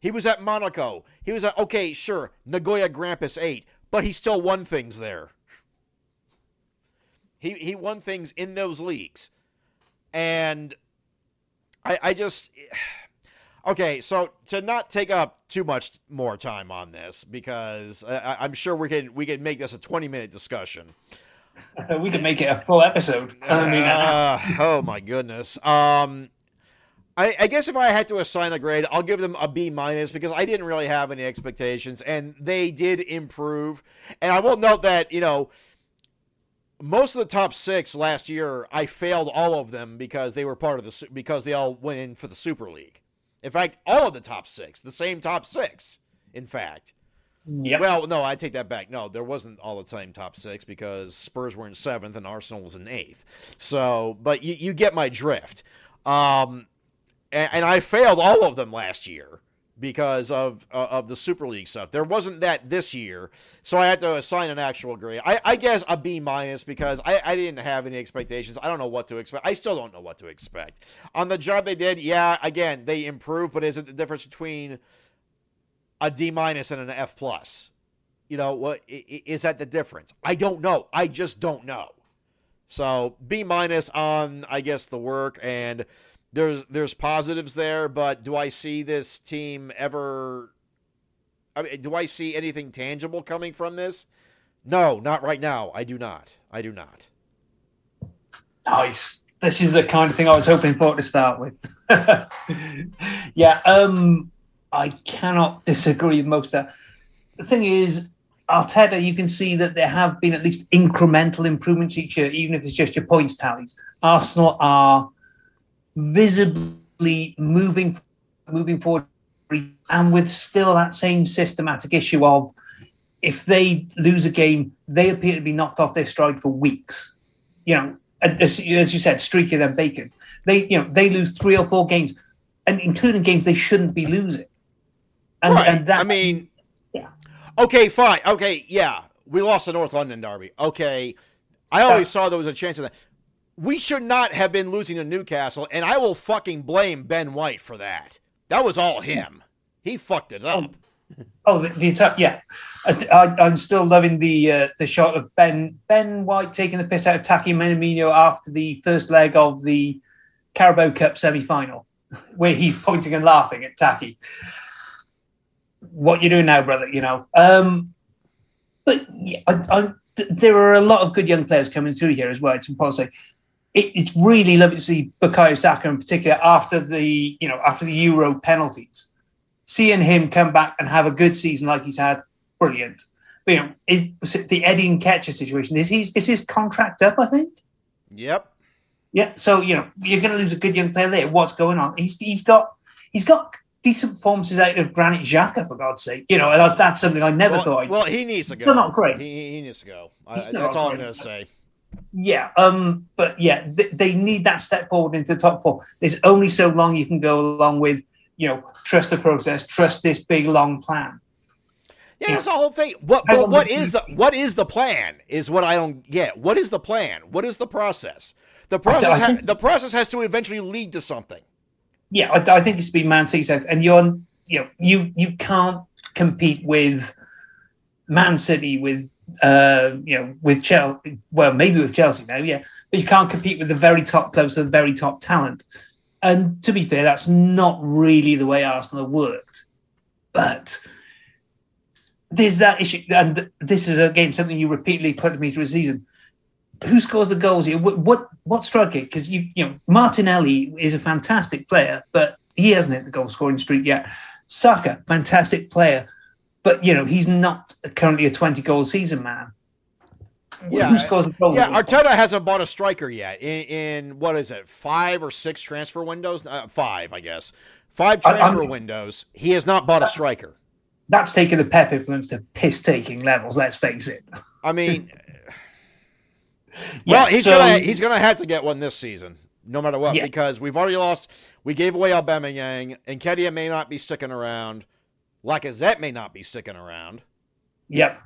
He was at Monaco. He was at okay, sure, Nagoya Grampus eight, but he still won things there. He he won things in those leagues, and I I just okay. So to not take up too much more time on this because I, I'm sure we can we can make this a 20 minute discussion. we could make it a full episode. I mean, uh, Uh, oh my goodness. Um, I, I guess if I had to assign a grade, I'll give them a B minus because I didn't really have any expectations, and they did improve. And I will note that you know most of the top six last year, I failed all of them because they were part of the because they all went in for the Super League. In fact, all of the top six, the same top six. In fact, yep. well, no, I take that back. No, there wasn't all the time top six because Spurs were in seventh and Arsenal was in eighth. So, but you, you get my drift. Um, and, and I failed all of them last year because of uh, of the Super League stuff. There wasn't that this year, so I had to assign an actual grade. I, I guess a B minus because I, I didn't have any expectations. I don't know what to expect. I still don't know what to expect on the job they did. Yeah, again they improved, but is it the difference between a D minus and an F plus? You know what is that the difference? I don't know. I just don't know. So B minus on I guess the work and there's there's positives there, but do I see this team ever? I mean, do I see anything tangible coming from this? No, not right now. I do not. I do not. Nice. This is the kind of thing I was hoping for to start with. yeah, um, I cannot disagree with most of that. The thing is, Arteta, you can see that there have been at least incremental improvements each year, even if it's just your points tallies. Arsenal are visibly moving moving forward, and with still that same systematic issue of if they lose a game, they appear to be knocked off their stride for weeks. You know, as, as you said, streakier than bacon. They, you know, they lose three or four games, and including games they shouldn't be losing. And, right. and that, I mean, Yeah. Okay, fine. Okay, yeah, we lost the North London derby. Okay, I always saw there was a chance of that. We should not have been losing to Newcastle, and I will fucking blame Ben White for that. That was all him. He fucked it up. oh, the, the entire, yeah, I, I, am still loving the uh, the shot of Ben Ben White taking the piss out of Taki Minamino after the first leg of the Carabao Cup semi final, where he's pointing and laughing at Taki. What you're doing now, brother? You know. Um, but yeah, I, I, th- there are a lot of good young players coming through here as well. It's important to say. It, it's really lovely to see Bukayo Saka in particular after the you know after the Euro penalties seeing him come back and have a good season like he's had, brilliant. But, you know, is the Eddie Nketiah situation? Is he's is his contract up? I think. Yep. Yeah. So you know you're going to lose a good young player there. What's going on? He's he's got he's got decent performances out of Granit Xhaka for God's sake. You know, and that's something I never Well, thought. I'd well, see. he needs to go. Still not great. He, he needs to go. I, that's all I'm going to say. Yeah, um, but yeah, th- they need that step forward into the top four. There's only so long you can go along with, you know, trust the process, trust this big long plan. Yeah, that's the whole thing. What but what is the what is the plan? Is what I don't get. What is the plan? What is the process? The process ha- the process has to eventually lead to something. Yeah, I, I think it's been Man City, and you're, you know, you you can't compete with Man City with, uh, you know, with Chelsea. Well, maybe with Chelsea now, yeah, but you can't compete with the very top clubs, the very top talent. And to be fair, that's not really the way Arsenal worked. But there's that issue, and this is again something you repeatedly put me through the season. Who scores the goals here? What what, what striker? Because you you know Martinelli is a fantastic player, but he hasn't hit the goal scoring streak yet. Saka, fantastic player, but you know he's not currently a twenty goal season man. Yeah, Who scores the goal? Yeah, Arteta hasn't bought a striker yet. In, in what is it, five or six transfer windows? Uh, five, I guess. Five I- transfer windows. He has not bought a striker. That's taken the Pep influence to piss taking levels. Let's face it. I, I mean, well, he's so- gonna he's gonna have to get one this season, no matter what, Yeah. because we've already lost. We gave away Aubameyang, and Nketiah may not be sticking around. Lacazette may not be sticking around. Yep.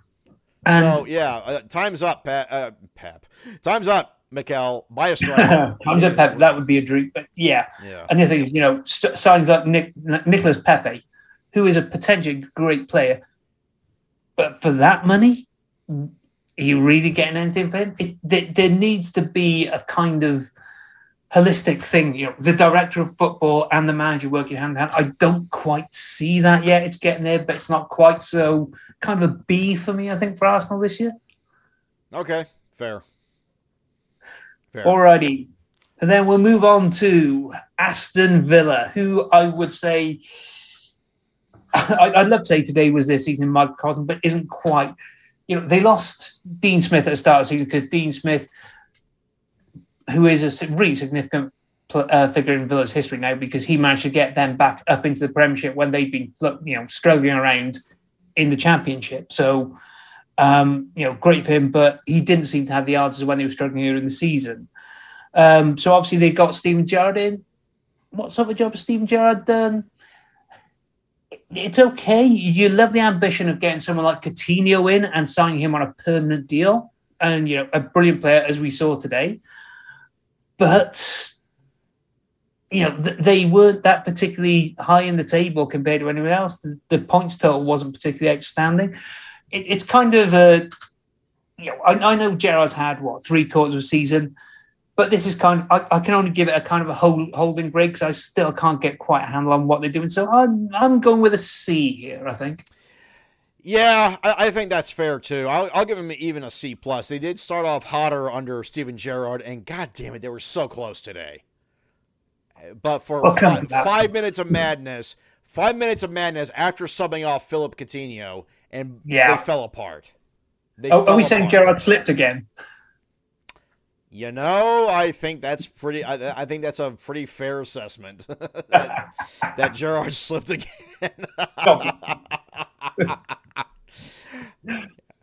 And so yeah, uh, time's up, Pep. Uh, Pep. Time's up, Mikel. Buy a striker. I'm Pep. That would be a dream. But yeah, yeah. and the other thing is, you know, st- signs up Nick, Nicholas Pepe, who is a potentially great player, but for that money, are you really getting anything for him? It, there, there needs to be a kind of holistic thing. You know, the director of football and the manager working hand in hand. I don't quite see that yet. It's getting there, but it's not quite so kind of a B for me. I think for Arsenal this year. Okay, fair. Fair. Alrighty. And then we'll move on to Aston Villa, who I would say, I- I'd love to say today was their season in microcosm, but isn't quite. You know, they lost Dean Smith at the start of the season because Dean Smith, who is a really significant uh, figure in Villa's history now, because he managed to get them back up into the Premiership when they'd been, you know, struggling around in the Championship. So, um, you know, great for him, but he didn't seem to have the answers when they were struggling earlier in the season. Um, so obviously they got Steven Gerrard in. What sort of job has Steven Gerrard done? It's okay. You love the ambition of getting someone like Coutinho in and signing him on a permanent deal, and you know a brilliant player as we saw today. But you know th- they weren't that particularly high in the table compared to anyone else. The, the points total wasn't particularly outstanding. It, it's kind of a you know I, I know Gerrard's had what three quarters of a season but this is kind of I, I can only give it a kind of a hold, holding grade because I still can't get quite a handle on what they're doing. So I'm I'm going with a C here. I think. Yeah, I, I think that's fair too. I'll, I'll give them even a C plus. They did start off hotter under Steven Gerrard, and god damn it, they were so close today. But for Well, come fi- five minutes of madness, five minutes of madness after subbing off Philip Coutinho, and Yeah. they fell apart. They Oh, are fell we saying apart. Gerrard slipped again? You know, I think that's pretty. I, I think that's a pretty fair assessment that, that Gerrard slipped again.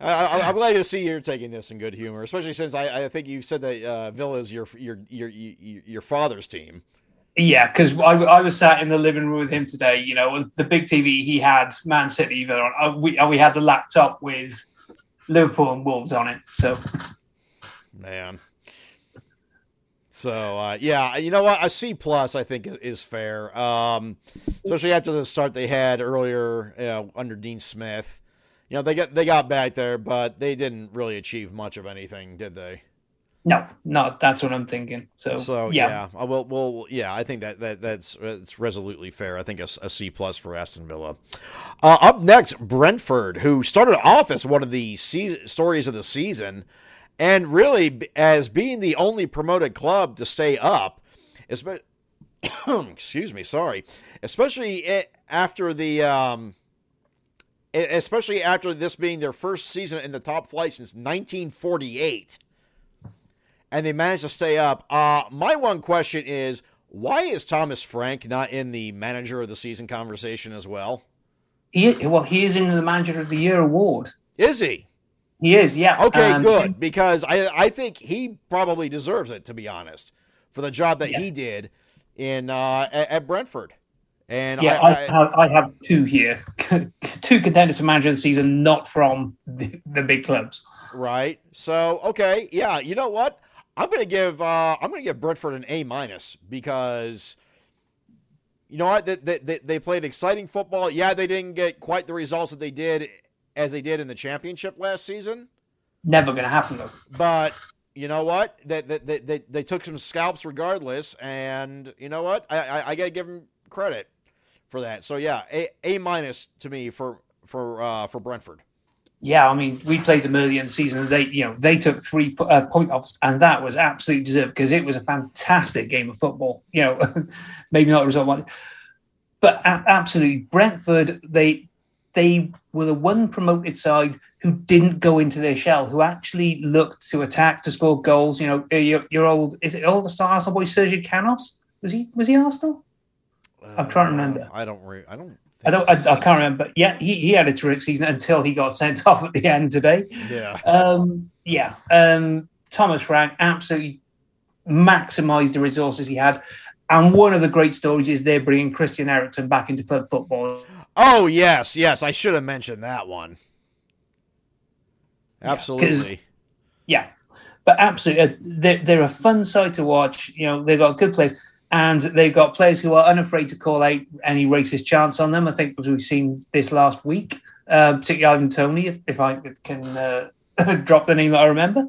I, I, I'm glad to see you're taking this in good humor, especially since I, I think you said that uh, Villa is your your your your, father's team. Yeah, because I, I was sat in the living room with him today. You know, with the big TV he had Man City on. Uh, we uh, we had the laptop with Liverpool and Wolves on it. So Man. So uh, yeah, you know what? A C plus I think is, fair, um, especially after the start they had earlier you know, under Dean Smith. You know they got they got back there, but they didn't really achieve much of anything, did they? no, no, that's what I'm thinking. So, So yeah. yeah, I will. Well, yeah, I think that, that that's it's resolutely fair. I think a, a C plus for Aston Villa. Uh, up next, Brentford, who started off as one of the se- stories of the season, and really as being the only promoted club to stay up. Excuse me, sorry. Especially after the. Um, especially after this being their first season in the top flight since 1948 and they managed to stay up. Uh, my one question is why is Thomas Frank not in the manager of the season conversation as well? He well, he is in the Manager of the Year award. Is he? He is, yeah. Okay, Um, good. Because I I think he probably deserves it to be honest for the job that Yeah. he did in uh, at, at Brentford. And Yeah, I, I, have, I have two here. two contenders for manager of the season, not from the, the big clubs. right. So okay, yeah. You know what? I'm gonna give uh, I'm gonna give Brentford an A minus because you know what they, they, they- they played exciting football. Yeah, they didn't get quite the results that they did as they did in the championship last season, Never going to happen, though. but you know what? They, they, they, they, they took some scalps regardless, and you know what? I, I, I got to give them credit for that. So yeah, A A minus to me for for uh, for Brentford. Yeah, I mean, we played them early in the season. They, you know, they took three uh, point offs, and that was absolutely deserved because it was a fantastic game of football. You know, maybe not a result one, but absolutely, Brentford. They they were the one promoted side who didn't go into their shell, who actually looked to attack to score goals. You know, uh, your, your old is it old Arsenal boy Sergio Canos? Was he was he Arsenal? I'm trying to remember. Uh, I don't. Re- I don't I don't. I, I can't remember. But yeah, he, he had a terrific season until he got sent off at the end today. Yeah. Um, yeah. Um, Thomas Frank absolutely maximised the resources he had. And one of the great stories is they're bringing Christian Eriksen back into club football. Oh yes, yes. I should have mentioned that one. Absolutely. Yeah, but absolutely, uh, they're, they're a fun side to watch. You know, they've got good players, and they've got players who are unafraid to call out any racist chants on them. I think as we've seen this last week, uh, particularly Ivan Toney, if, if I can uh, drop the name that I remember.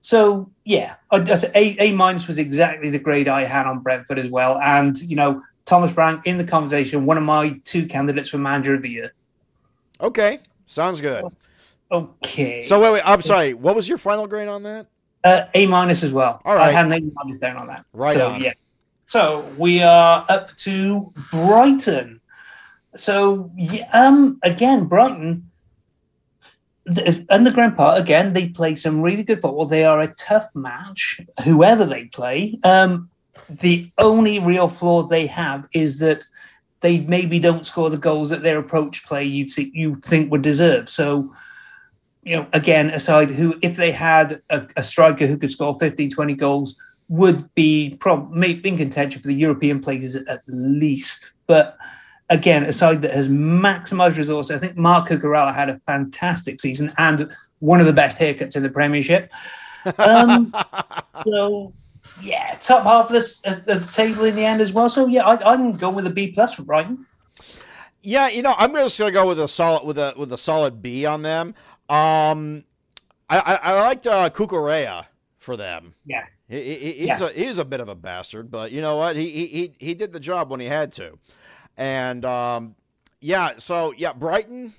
So yeah, I, I said A A minus was exactly the grade I had on Brentford as well, and you know Thomas Frank in the conversation, one of my two candidates for manager of the year. Okay. Sounds good. Okay. So wait, wait. I'm sorry. What was your final grade on that? Uh, a minus as well. All right. I had an A minus down on that. Right So on. yeah. So we are up to Brighton. So yeah, um, again, Brighton. the Underground part again. They play some really good football. They are a tough match, whoever they play. Um, the only real flaw they have is that they maybe don't score the goals that their approach play you'd see, you think would deserve. So you know, again, aside who, if they had a, a striker who could score 15, 20 goals, would be prob- in contention for the European places at, least. But again, a side that has maximised resources. I think Marco Cucurella had a fantastic season and one of the best haircuts in the Premiership. Um, so, yeah, top half of the, of the table in the end as well. So, yeah, I, I'm going with a B plus for Brighton. Yeah, you know, I'm just gonna go with a solid with a with a solid B on them. Um, I I, I liked uh, Cucurella for them. Yeah. He, he, he's a he's a bit of a bastard, but you know what? He he he, he did the job when he had to, and um, yeah. So yeah, Brighton.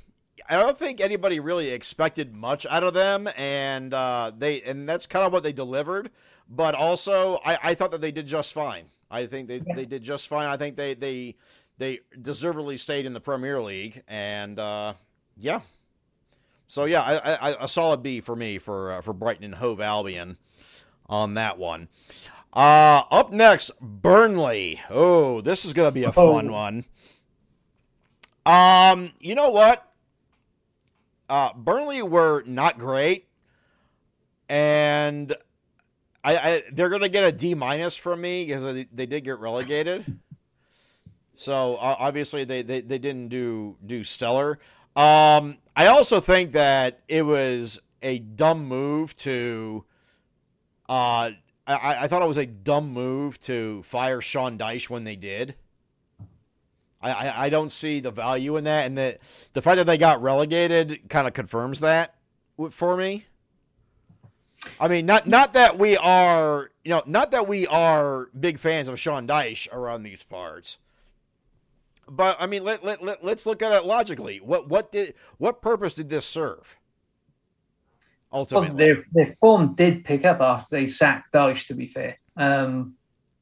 I don't think anybody really expected much out of them, and uh, they and that's kind of what they delivered. But also, I, I thought that they did just fine. I think they, they did just fine. I think they they they deservedly stayed in the Premier League, and uh, yeah. So yeah, I, I, a solid B for me for uh, for Brighton and Hove Albion on that one. Uh, up next, Burnley. Oh, this is gonna be a fun Oh. one. Um, you know what? Uh, Burnley were not great, and I, I they're gonna get a D minus from me because they, they did get relegated. So uh, obviously they, they, they didn't do do stellar. Um, I also think that it was a dumb move to. Uh, I, I thought it was a dumb move to fire Sean Dyche when they did. I, I, I don't see the value in that, and the the fact that they got relegated kind of confirms that for me. I mean, not not that we are, you know, not that we are big fans of Sean Dyche around these parts, but I mean, let, let, let let's look at it logically. What what did what purpose did this serve? Well, Ultimately, their, their form did pick up after they sacked Dyche, to be fair. Um,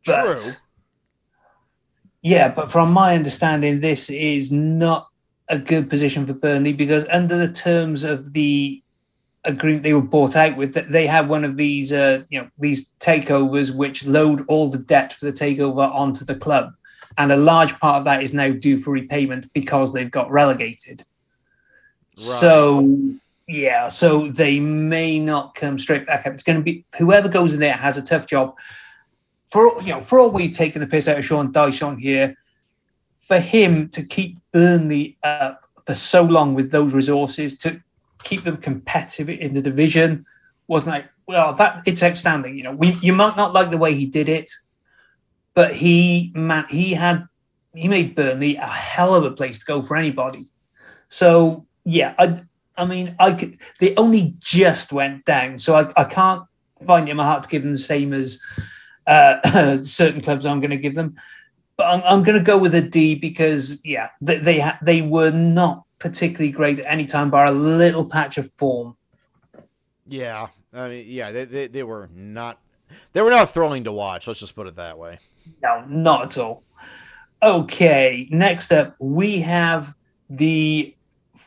but, True. Yeah, but from my understanding, this is not a good position for Burnley because under the terms of the agreement they were bought out with, that they have one of these, uh, you know, these takeovers which load all the debt for the takeover onto the club, and a large part of that is now due for repayment because they've got relegated. So yeah, so they may not come straight back up. It's going to be whoever goes in there has a tough job. For you know, for all we've taken the piss out of Sean Dyche on here, for him to keep Burnley up for so long with those resources to keep them competitive in the division wasn't like well that it's outstanding. You know, we you might not like the way he did it, but he man he had he made Burnley a hell of a place to go for anybody. So yeah, I I mean I could they only just went down, so I, I can't find it in my heart to give them the same as uh, certain clubs I'm going to give them. But I'm, I'm going to go with a D because yeah, they they, they were not particularly great at any time, bar a little patch of form. Yeah, I mean, yeah, they, they they were not they were not thrilling to watch. Let's just put it that way. No, not at all. Okay, next up we have the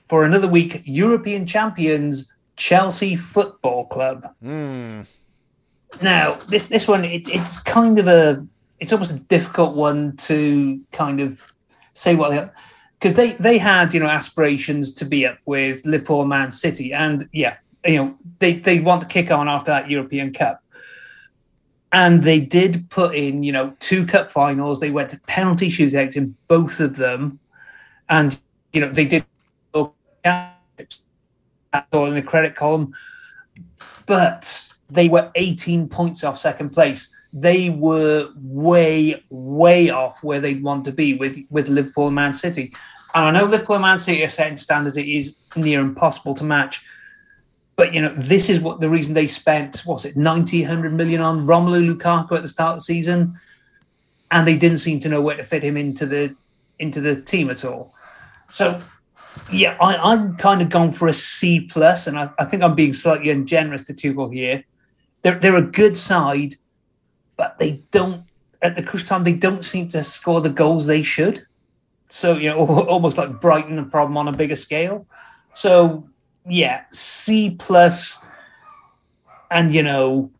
for another week European champions Chelsea Football Club. Hmm. Now, this this one it, it's kind of a it's almost a difficult one to kind of say what they are. Because they they had you know aspirations to be up with Liverpool, Man City, and yeah, you know they they want to kick on after that European Cup, and they did put in you know two cup finals. They went to penalty shootouts in both of them, and you know they did all in the credit column, but they were 18 points off second place. They were way, way off where they'd want to be with with Liverpool and Man City. And I know Liverpool and Man City are setting standards it is near impossible to match. But you know, this is what the reason they spent what's it 90, 100 million on Romelu Lukaku at the start of the season, and they didn't seem to know where to fit him into the into the team at all. So yeah, I, I'm kind of gone for a C plus, and I, I think I'm being slightly ungenerous to Tuchel here. They're they're a good side, but they don't at the crucial time they don't seem to score the goals they should. So you know, almost like Brighton, a problem on a bigger scale. So yeah, C plus, and you know,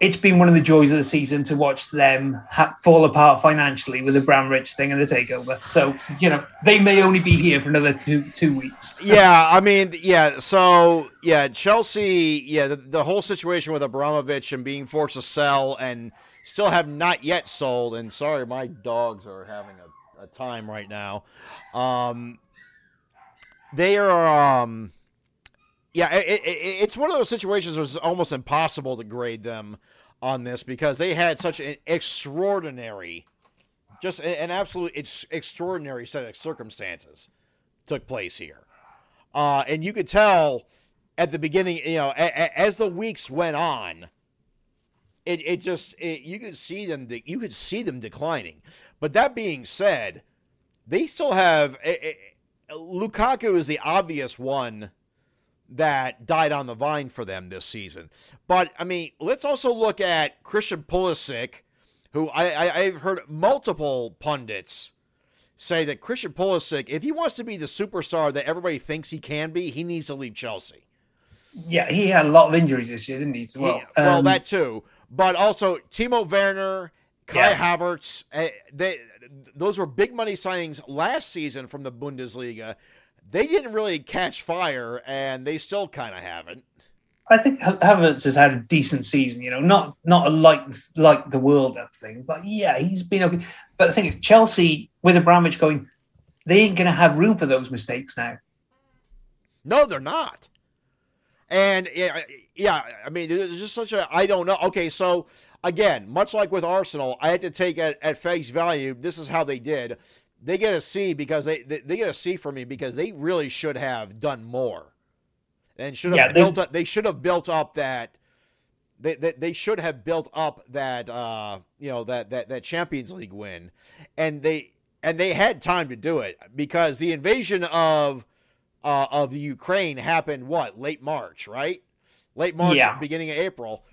it's been one of the joys of the season to watch them ha- fall apart financially with the Abramovich thing and the takeover. So you know, they may only be here for another two two weeks. yeah, I mean, yeah. So yeah, Chelsea. Yeah, the, the whole situation with Abramovich and being forced to sell and still have not yet sold. And sorry, my dogs are having a, a time right now. Um, they are. Um, yeah, it, it, it's one of those situations where it's almost impossible to grade them on this because they had such an extraordinary, just an absolute ex- extraordinary set of circumstances took place here. Uh, and you could tell at the beginning, you know, a, a, as the weeks went on, it, it just it, you could see them de- you could see them declining. But that being said, they still have Lukaku is the obvious one that died on the vine for them this season. But I mean, let's also look at Christian Pulisic, who I, I have heard multiple pundits say that Christian Pulisic, if he wants to be the superstar that everybody thinks he can be, he needs to leave Chelsea. Yeah, he had a lot of injuries this year, didn't he? well, he, well, um, that too, but also Timo Werner, Kai yeah. Havertz. Uh, they those were big money signings last season from the Bundesliga. They didn't really catch fire, and they still kind of haven't. I think Havertz has had a decent season. You know, not not a like like the world up thing, but yeah, he's been okay. But the thing is, Chelsea with Abramovich going, they ain't going to have room for those mistakes now. No, they're not. And yeah, yeah, I mean, there's just such a I don't know. Okay, so again, much like with Arsenal, I had to take at, at face value. This is how they did. They get a C because they, they, they get a C for me because they really should have done more, and should have yeah, built they, up. They should have built up that. They, they, they should have built up that uh, you know that, that that Champions League win, and they and they had time to do it because the invasion of uh, of the Ukraine happened what late March, right? Late March, yeah. beginning of April.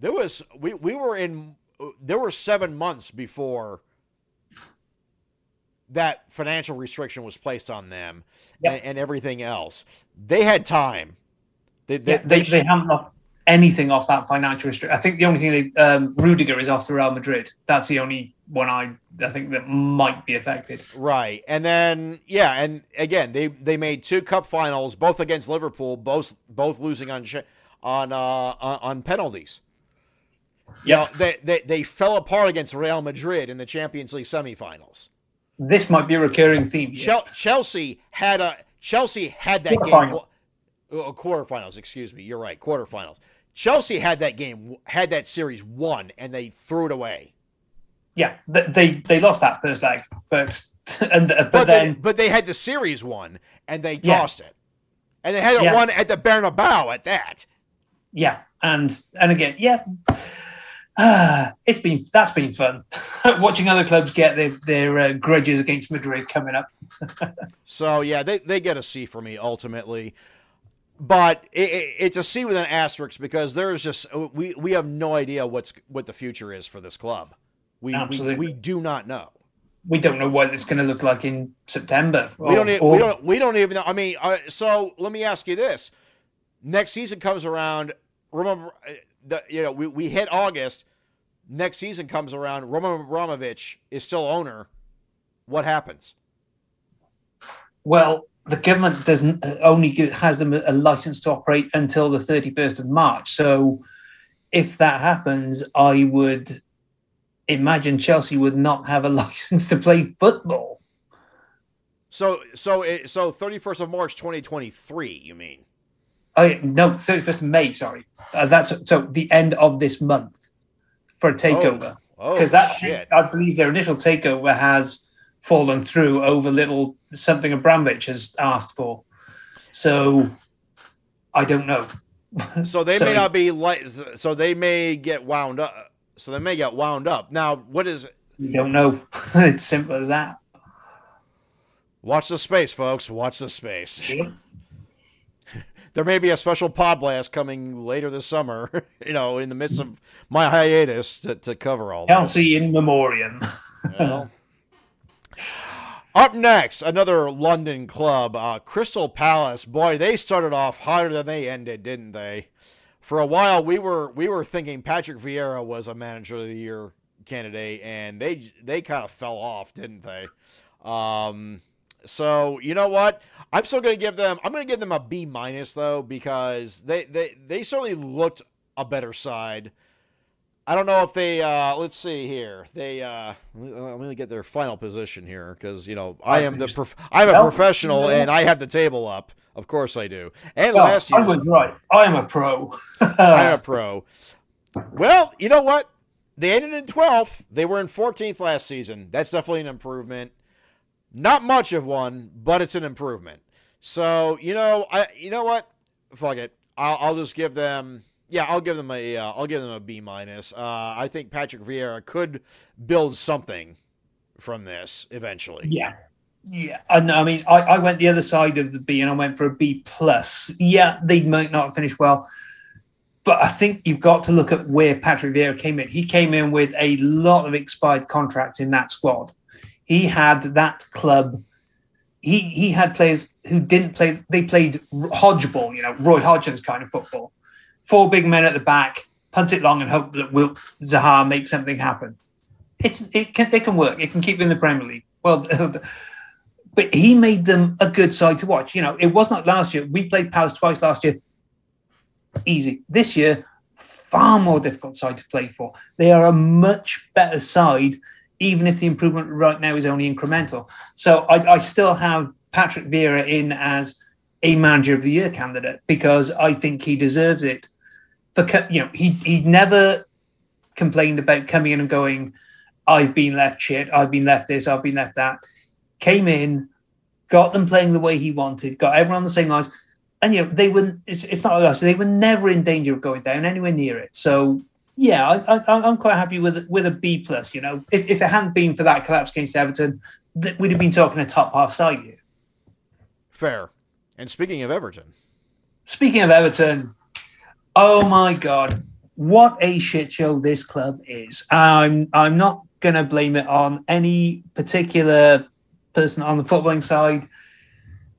There was we we were in there were seven months before that financial restriction was placed on them yep. and, and, everything else. They had time. They they, yeah, they, they, they haven't lost anything off that financial restriction. I think the only thing they um, Rudiger is off to Real Madrid. That's the only one I I think that might be affected. Right, and then yeah, and again they they made two cup finals, both against Liverpool, both both losing on on uh, on penalties. Yeah, they, they they fell apart against Real Madrid in the Champions League semifinals. This might be a recurring theme. Chelsea had a Chelsea had that game. Uh, quarterfinals, excuse me. You're right. Quarterfinals. Chelsea had that game, had that series won, and they threw it away yeah, they they lost that first leg, but and but, but then they, but they had the series won and they tossed yeah. it, and they had it yeah. won at the Bernabeu at that. Yeah, and and again, yeah, uh, it's been that's been fun watching other clubs get their their uh, grudges against Madrid coming up. so yeah, they they get a C for me ultimately. But it, it, it's a C with an asterisk because there's just we, we have no idea what's what the future is for this club. We, we, we do not know. We don't know what it's going to look like in September. Or, we don't. Or... we don't. We don't even know. I mean, uh, so let me ask you this: Next season comes around. Remember, uh, the, you know, we, we hit August. Next season comes around. Roman Abramovich is still owner. What happens? Well, the government doesn't uh, only give, has them a, license to operate until the 31st of March. So if that happens, I would imagine Chelsea would not have a license to play football. So so so 31st of March 2023, you mean? Oh yeah, no, 31st of May. Sorry, uh, that's so the end of this month for a takeover Oh, because that shit. I believe their initial takeover has fallen through over little something Abramovich has asked for. So I don't know. So they So- may not be like. So they may get wound up. So they may get wound up. Now, what is? We don't know. it's simple as that. Watch the space, folks. Watch the space. There may be a special pod blast coming later this summer. You know, in the midst of my hiatus to, to cover all. this. Chelsea in memoriam. Well. Up next, another London club, uh, Crystal Palace. Boy, they started off hotter than they ended, didn't they? For a while, we were we were thinking Patrick Vieira was a manager of the year candidate, and they they kind of fell off, didn't they? Um, so you know what? I'm still going to give them. I'm going to give them a B minus though, because they they they certainly looked a better side. I don't know if they. Uh, let's see here. They. Uh, let me get their final position here because you know I am the. Prof- I'm a professional and I have the table up. Of course I do. And Well, last year I was right. I am a pro. I'm a pro. Well, you know what? They ended in 12th. They were in 14th last season. That's definitely an improvement. Not much of one, but it's an improvement. So you know, I you know what? Fuck it. I'll, I'll just give them. Yeah, I'll give them a. Uh, I'll give them a B minus. Uh, I think Patrick Vieira could build something from this eventually. Yeah. Yeah. Know, I mean, I, I went the other side of the B and I went for a B plus. Yeah, they might not finish well. But I think you've got to look at where Patrick Vieira came in. He came in with a lot of expired contracts in that squad. He had that club. He he had players who didn't play. They played hodgeball, you know, Roy Hodgson's kind of football. Four big men at the back, punt it long and hope that Wilf Zaha makes something happen. It's it can it can work. It can keep in the Premier League. Well, but he made them a good side to watch. You know, it was not last year. We played Palace twice last year. Easy. This year, far more difficult side to play for. They are a much better side, even if the improvement right now is only incremental. So I, I still have Patrick Vieira in as a manager of the year candidate because I think he deserves it. For you know, he he never complained about coming in and going, "I've been left shit. I've been left this. I've been left that." Came in, got them playing the way he wanted, got everyone on the same lines, and you know they were. It's, it's not like that. They were never in danger of going down anywhere near it. So yeah, I, I, I'm quite happy with with a B plus. You know, if, if it hadn't been for that collapse against Everton, that we'd have been talking a top half side here. Fair. And speaking of Everton, Speaking of Everton, oh my god, what a shit show this club is. I'm I'm not gonna blame it on any particular person on the footballing side.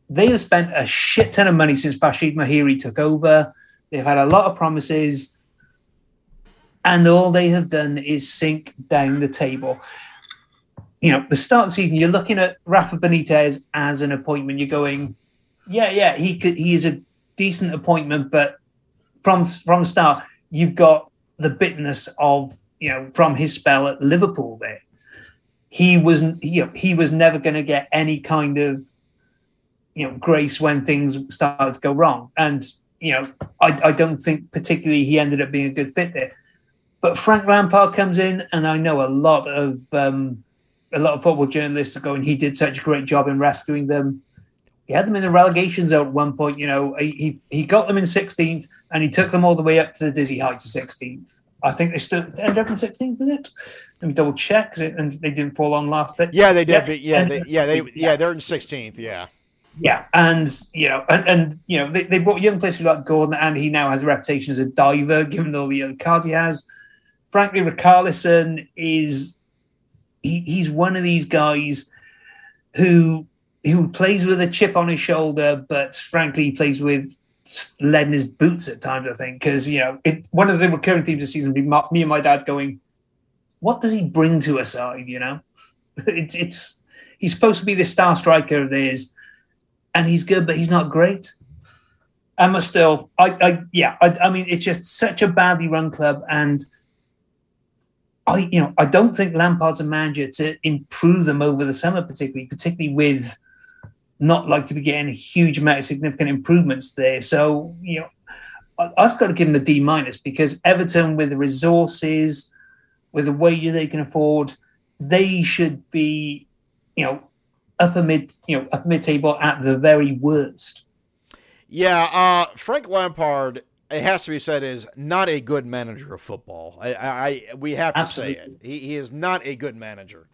They have spent a shit ton of money since Bashid Mahiri took over. They've had a lot of promises, and all they have done is sink down the table. You know, the start of the season, you're looking at Rafa Benitez as an appointment. You're going, yeah, yeah, he could, he is a decent appointment, but from from start, you've got the bitterness of you know from his spell at Liverpool. There, he was you know, he was never going to get any kind of you know grace when things started to go wrong, and you know I, I don't think particularly he ended up being a good fit there. But Frank Lampard comes in, and I know a lot of um, a lot of football journalists are going. He did such a great job in rescuing them he had them in the relegation zone at one point. You know, he he, got them in 16th and he took them all the way up to the dizzy heights of 16th. I think they still ended up in 16th, was it? Let me double check, it, and they didn't fall on last day. yeah, they did. Yeah, but yeah, they, yeah, they, yeah, they're in 16th. Yeah. Yeah, and you know, and, and you know, they, they brought young players like Gordon, and he now has a reputation as a diver, given all the other cards he has. Frankly, Richarlison is he, he's one of these guys who who plays with a chip on his shoulder, but frankly, he plays with lead in his boots at times. I think because you know, it, one of the recurring themes this season be my, me and my dad going, "What does he bring to a side?" You know, it's it's he's supposed to be the star striker of theirs and he's good, but he's not great. Emma still, I, I yeah, I, I mean, it's just such a badly run club, and I, you know, I don't think Lampard's a manager to improve them over the summer, particularly, particularly with not like to be getting a huge amount of significant improvements there. So, you know, I, I've got to give them a D minus because Everton, with the resources, with the wages they can afford, they should be, you know, upper mid, you know, upper mid table at the very worst. Yeah, uh, Frank Lampard, it has to be said, is not a good manager of football. I, I we have to say it. He, he is not a good manager.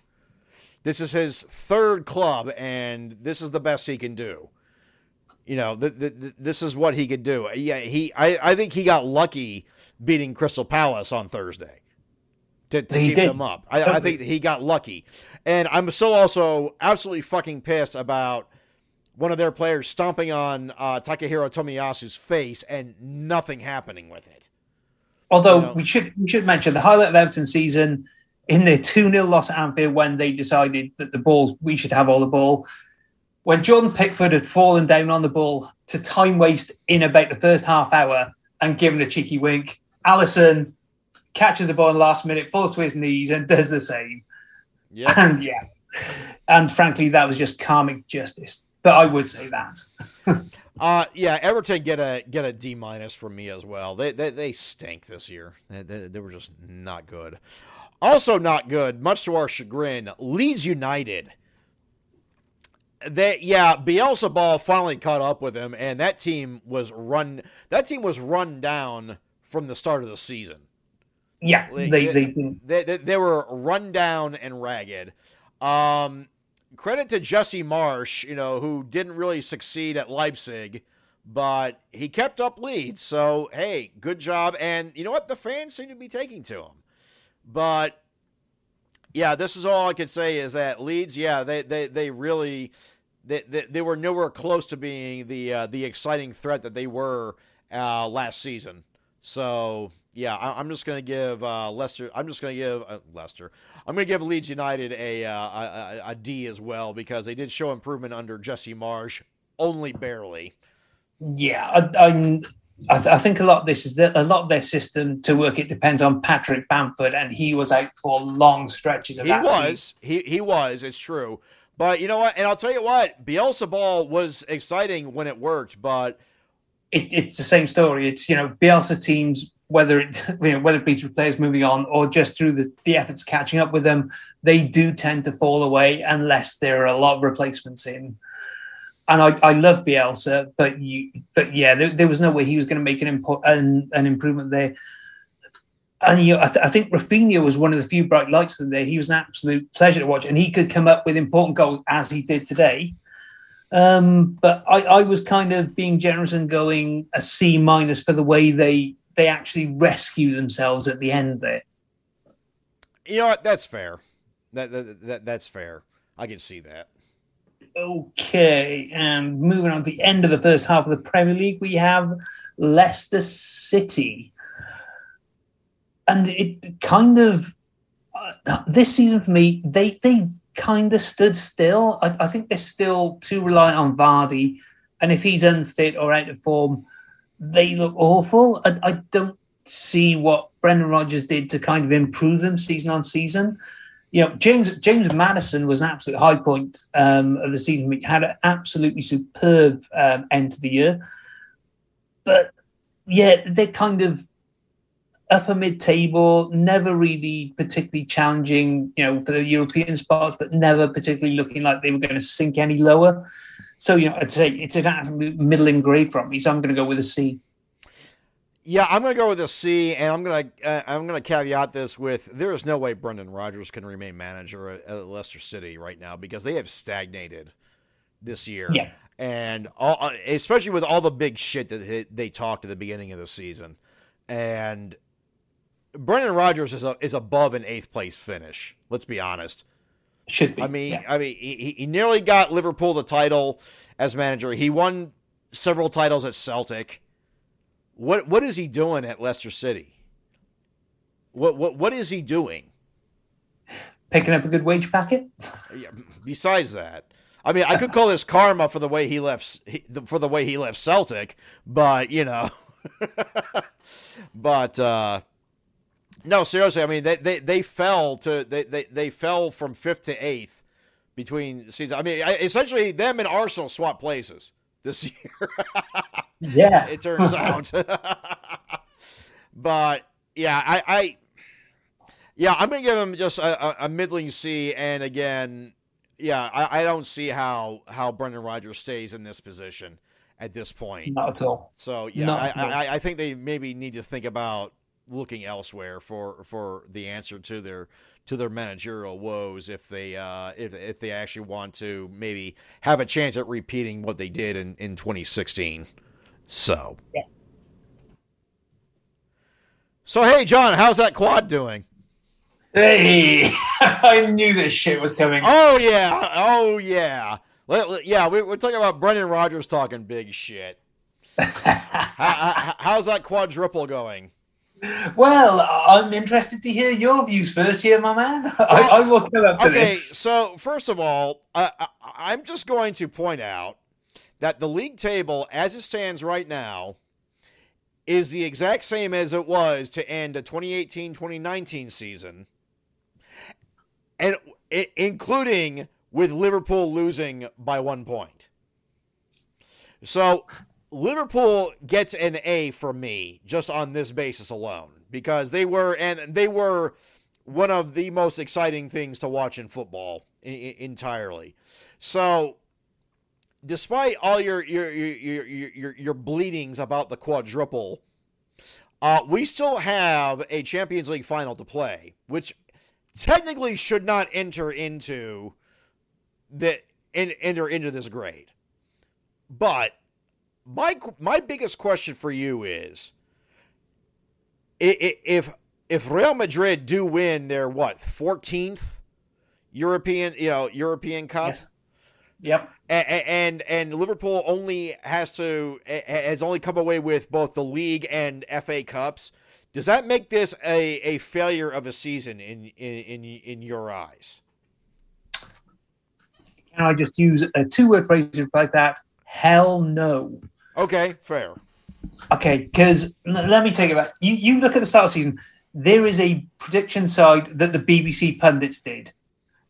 This is his third club, and this is the best he can do. You know, th- th- th- this is what he could do. Yeah, he. I, I think he got lucky beating Crystal Palace on Thursday to, to keep did. them up. I, I think he got lucky, and I'm so also absolutely fucking pissed about one of their players stomping on uh, Takahiro Tomiyasu's face and nothing happening with it. Although You know. we should we should mention the highlight of Everton season in their 2 0 loss at Anfield when they decided that the ball we should have all the ball. When Jordan Pickford had fallen down on the ball to time waste in about the first half hour and given a cheeky wink, Alisson catches the ball in the last minute, falls to his knees, and does the same. Yeah. And yeah, and frankly, that was just karmic justice. But I would say that. Uh, yeah, Everton get a get a D minus from me as well. They they, they stink this year. They, they, they were just not good. Also not good, much to our chagrin. Leeds United. They yeah, Bielsa ball finally caught up with him, and that team was run. That team was run down from the start of the season. Yeah, they, they- they, They, they, they were run down and ragged. Um, credit to Jesse Marsh, you know, who didn't really succeed at Leipzig, but he kept up Leeds. So, hey, good job. And you know what? The fans seem to be taking to him. But yeah, this is all I can say is that Leeds, yeah, they they, they really they, they, they were nowhere close to being the uh, the exciting threat that they were uh, last season. So yeah, I, I'm just to give uh, Leicester. I'm just to give uh, Leicester. I'm going to give Leeds United a, uh, a, a D as well because they did show improvement under Jesse Marsh, only barely. Yeah, I, I'm, I, think a lot of this is that a lot of their system to work. It depends on Patrick Bamford, and he was out for long stretches of He that was. He he was. It's true. But you know what? And I'll tell you what, Bielsa ball was exciting when it worked, but It, it's the same story. It's you know Bielsa teams, whether it you know whether it be through players moving on or just through the, the efforts catching up with them, they do tend to fall away unless there are a lot of replacements in. And I, I love Bielsa, but you, but yeah, there, there was no way he was going to make an, impo- an an improvement there. And you, I, th- I think Rafinha was one of the few bright lights from there. He was an absolute pleasure to watch, and he could come up with important goals as he did today. Um, but I, I was kind of being generous and going a C minus for the way they they actually rescue themselves at the end there. you know what? That's fair. That, that, that that's fair. I can see that. Okay, and moving on to the end of the first half of the Premier League, we have Leicester City. And it kind of, uh, this season for me, they they kind of stood still. I, I think they're still too reliant on Vardy. And if he's unfit or out of form, they look awful. I, I don't see what Brendan Rodgers did to kind of improve them season on season you know, James James Maddison was an absolute high point um, of the season. He had an absolutely superb um, end to the year, but yeah, they're kind of upper mid table, never really particularly challenging, you know, for the European spots, but never particularly looking like they were going to sink any lower. So you know, I'd say it's an absolute middling grade from me. So I'm going to go with a C. Yeah, I'm going to go with a C, and I'm going to uh, I'm going to caveat this with there is no way Brendan Rodgers can remain manager at, at Leicester City right now because they have stagnated this year, Yeah. and all, uh, especially with all the big shit that they, they talked at the beginning of the season, and Brendan Rodgers is a, is above an eighth place finish. Let's be honest. Should be. I mean, yeah. I mean, he, he nearly got Liverpool the title as manager. He won several titles at Celtic. What what is he doing at Leicester City? What what what is he doing? picking up a good wage packet. Yeah, Besides that, I mean, I could call this karma for the way he left for the way he left Celtic, but you know, but uh, no, seriously. I mean, they, they, they fell to they, they, they fell from fifth to eighth between seasons. I mean, I- essentially, them and Arsenal swapped places this year. Yeah. it turns out. but yeah, I, I yeah, I'm gonna give them just a, a, middling C. And again, yeah, I, I don't see how how Brendan Rodgers stays in this position at this point. Not at all. So yeah, I. I, I think they maybe need to think about looking elsewhere for for the answer to their to their managerial woes if they uh, if if they actually want to maybe have a chance at repeating what they did in, in 2016. So. Yeah. So hey, Jon, how's that quad doing? Hey, I knew this shit was coming. Oh yeah, oh yeah, Let- let- yeah. We, we're talking about Brendan Rodgers talking big shit. how, how, how's that quadruple going? Well, I'm interested to hear your views first here, my man. I, I will come up to Okay, this. so first of all, I, I, I'm just going to point out that the league table, as it stands right now, is the exact same as it was to end the 2018-2019 season, and i- including with Liverpool losing by one point. So Liverpool gets an A from me just on this basis alone because they were and they were one of the most exciting things to watch in football I- entirely. So, despite all your your your your your, your bleedings about the quadruple, uh, we still have a Champions League final to play, which technically should not enter into the in, enter into this grade. But my my biggest question for you is if if Real Madrid do win their what 14th European you know European Cup Yes. Yep. a- a- and and Liverpool only has to has only come away with both the league and FA Cups does that make this a, a failure of a season in in in, in your eyes Can I just use a two word phrase like that? Hell no. Okay fair Okay, because let me take it back. You, you look at the start of the season, there is a prediction side that the BBC pundits did.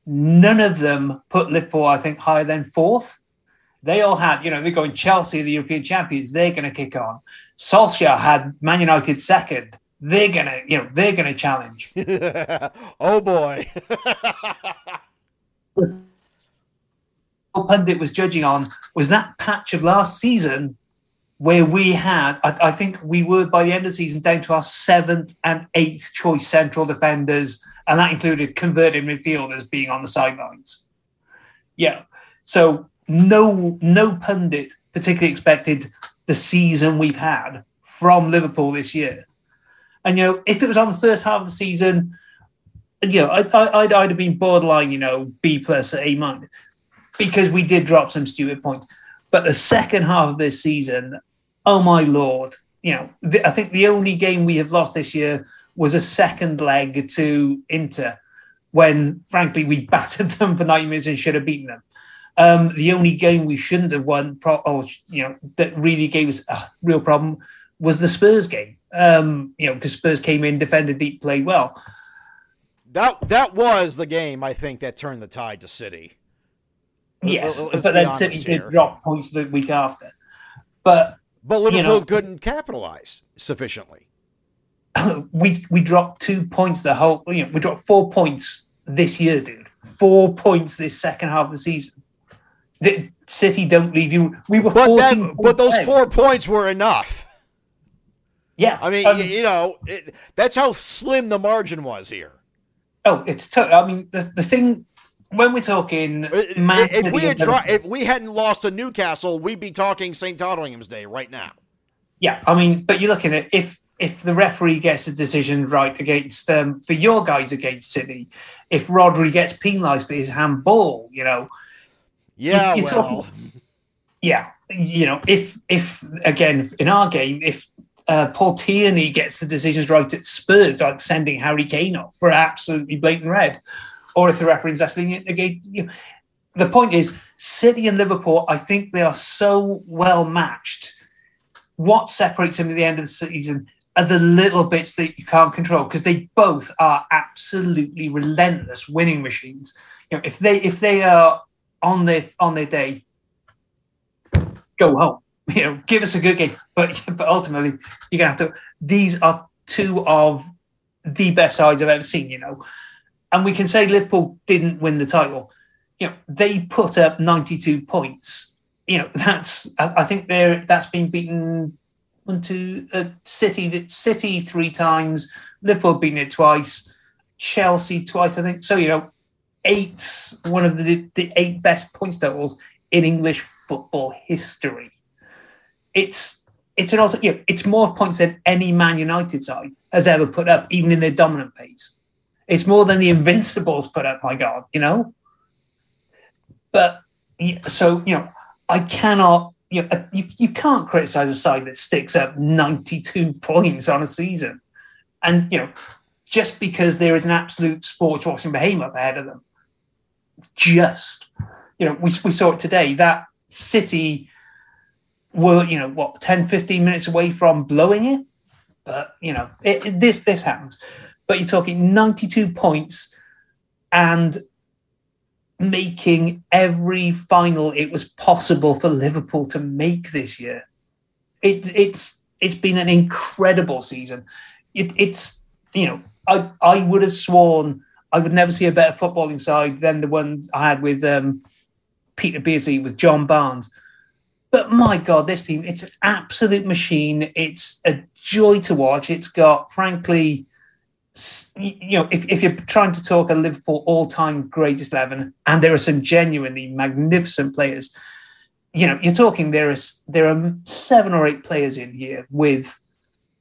None of them put Liverpool, I think, higher than fourth. They all had, you know, they're going Chelsea, the European champions, they're going to kick on. Solskjaer had Man United second. They're going to, you know, they're going to challenge. oh boy The pundit was judging on was that patch of last season where we had, I, I think we were by the end of the season down to our seventh and eighth choice central defenders, and that included converted midfielders being on the sidelines. Yeah. So no no pundit particularly expected the season we've had from Liverpool this year. And you know, if it was on the first half of the season, you know, I, I, I'd, I'd have been borderline, you know, B plus, A minus, because we did drop some stupid points. But the second half of this season, oh my lord, you know, the, I think the only game we have lost this year was a second leg to Inter, when frankly we battered them for 90 minutes and should have beaten them. Um, the only game we shouldn't have won, pro- or you know, that really gave us a real problem was the Spurs game. Um, you know, because Spurs came in, defended deep, played well. that that was the game I think that turned the tide to City Yes, Let's but then City did drop points the week after. But but Liverpool know- couldn't capitalize sufficiently. We we dropped two points the whole you know we dropped four points this year dude. Four points this second half of the season. The city don't leave you. We were but that but those four points were enough. Yeah I mean um, you know it, that's how slim the margin was here. Oh it's t- i mean the, the thing when we're talking Man if we had Liverpool- if we hadn't lost to Newcastle, we'd be talking St. Totteringham's Day right now. Yeah, I mean, but you're looking at if if the referee gets a decision right against um, for your guys against City, if Rodri gets penalised for his handball, you know, Yeah, well, talk- yeah, you know, if if again in our game, if uh, Paul Tierney gets the decisions right at Spurs, like sending Harry Kane off for absolutely blatant red, or if the asking it again, you the point is, City and Liverpool, I think they are so well matched. What separates them at the end of the season are the little bits that you can't control because they both are absolutely relentless winning machines. You know, if they if they are on their on their day, go home. You know, give us a good game. But but ultimately, you're gonna have to. These are two of the best sides I've ever seen. You know, and we can say Liverpool didn't win the title. You know, they put up 92 points. You know, that's I, think they're that's been beaten one two uh, City City three times, Liverpool beaten it twice, Chelsea twice. I think so. You know, eight one of the the eight best points totals in English football history. It's it's an you know, it's more points than any Man United side has ever put up, even in their dominant phase. It's more than the Invincibles put up. My God, you know. But so you know, I cannot. You, know, you, you can't criticize a side that sticks up 92 points on a season. And, you know, just because there is an absolute sports watching behemoth ahead of them. Just, you know, we, we saw it today that City were, you know, what, 10, 15 minutes away from blowing it. But, you know, it, it, this, this happens. But you're talking 92 points and making every final it was possible for Liverpool to make this year. It, it's it's been an incredible season. It, it's you know I I would have sworn I would never see a better footballing side than the one I had with um, Peter Beardsley with John Barnes. But my God, this team, it's an absolute machine. It's a joy to watch. It's got, frankly, you know, if, if you're trying to talk a Liverpool all-time greatest eleven, and there are some genuinely magnificent players, you know, you're talking there is there are seven or eight players in here with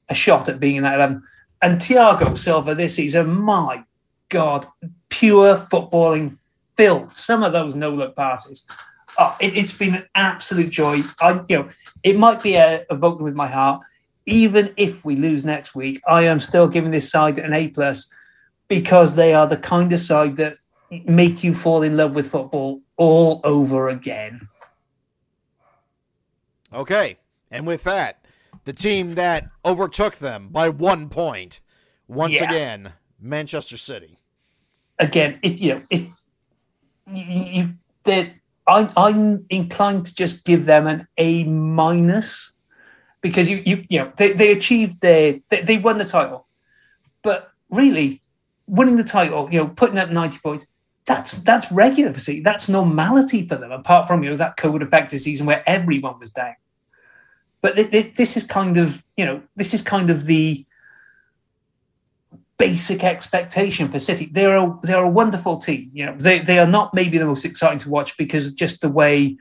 a shot at being in that eleven. And Thiago Silva this season, my God, pure footballing filth. Some of those no-look passes. Oh, it, has been an absolute joy. I, you know, it might be a, a vote with my heart even if we lose next week, I am still giving this side an A plus because they are the kind of side that make you fall in love with football all over again. Okay. And with that, the team that overtook them by one point, once yeah. again, Manchester City. Again, if you know, if you, that I, I'm inclined to just give them an A minus because you you you know they, they achieved their they, they won the title, but really winning the title, you know, putting up ninety points, that's that's regular for City. That's normality for them. Apart from you know that COVID affected season where everyone was down, but th- th- this is kind of you know this is kind of the basic expectation for City. They're a they're a wonderful team. You know, they they are not maybe the most exciting to watch because just the way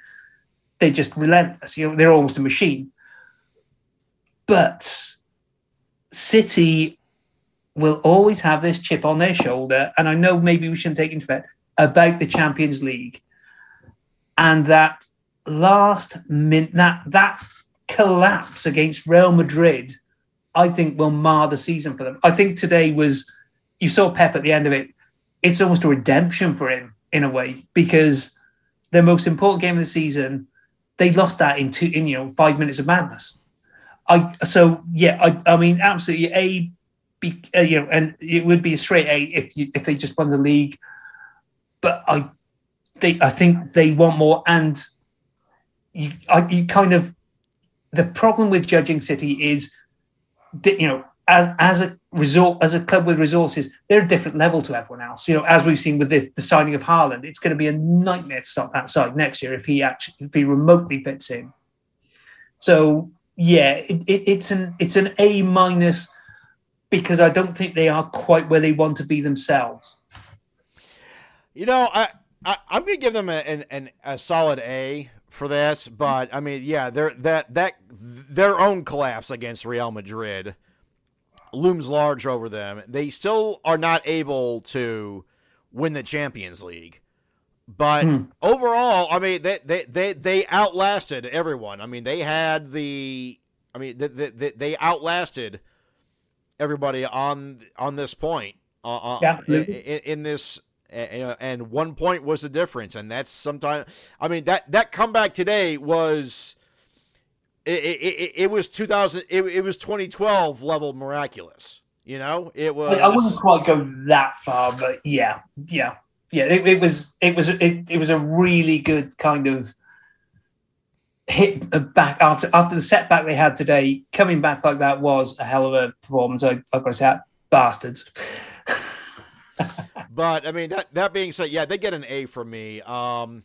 they're just relentless. You know, they're almost a machine. But City will always have this chip on their shoulder, and I know maybe we shouldn't take into account about the Champions League and that last minute that that collapse against Real Madrid, I think will mar the season for them. I think today was you saw Pep at the end of it. It's almost a redemption for him in a way because the most important game of the season, they lost that in two in you know five minutes of madness. I so yeah, I, I mean absolutely a, be, uh, you know, and it would be a straight A if you if they just won the league. But I, they I think they want more, and you I, you kind of the problem with judging City is that you know as, as a resort as a club with resources, they're a different level to everyone else. You know, as we've seen with the, the signing of Haaland, it's going to be a nightmare to stop that side next year if he actually if he remotely fits in. So yeah, it, it, it's an it's an A minus because I don't think they are quite where they want to be themselves. You know, I, I am going to give them a, an, an, a solid A for this, but I mean, yeah, their that that their own collapse against Real Madrid looms large over them. They still are not able to win the Champions League. But hmm. overall, I mean, they, they, they, they outlasted everyone. I mean, they had the, I mean, they, they, they outlasted everybody on on this point. Uh, uh yeah. in, in, this and, and one point was the difference, and that's sometimes. I mean that that comeback today was. It, it, it was 2000 it, it was 2012 level miraculous you know it was I wouldn't quite go that far, but yeah, yeah, yeah. It, it was it was it, it was a really good kind of hit back after after the setback they had today. Coming back like that was a hell of a performance. I, I've got to say, bastards. But I mean that that being said, yeah, they get an A from me. Um,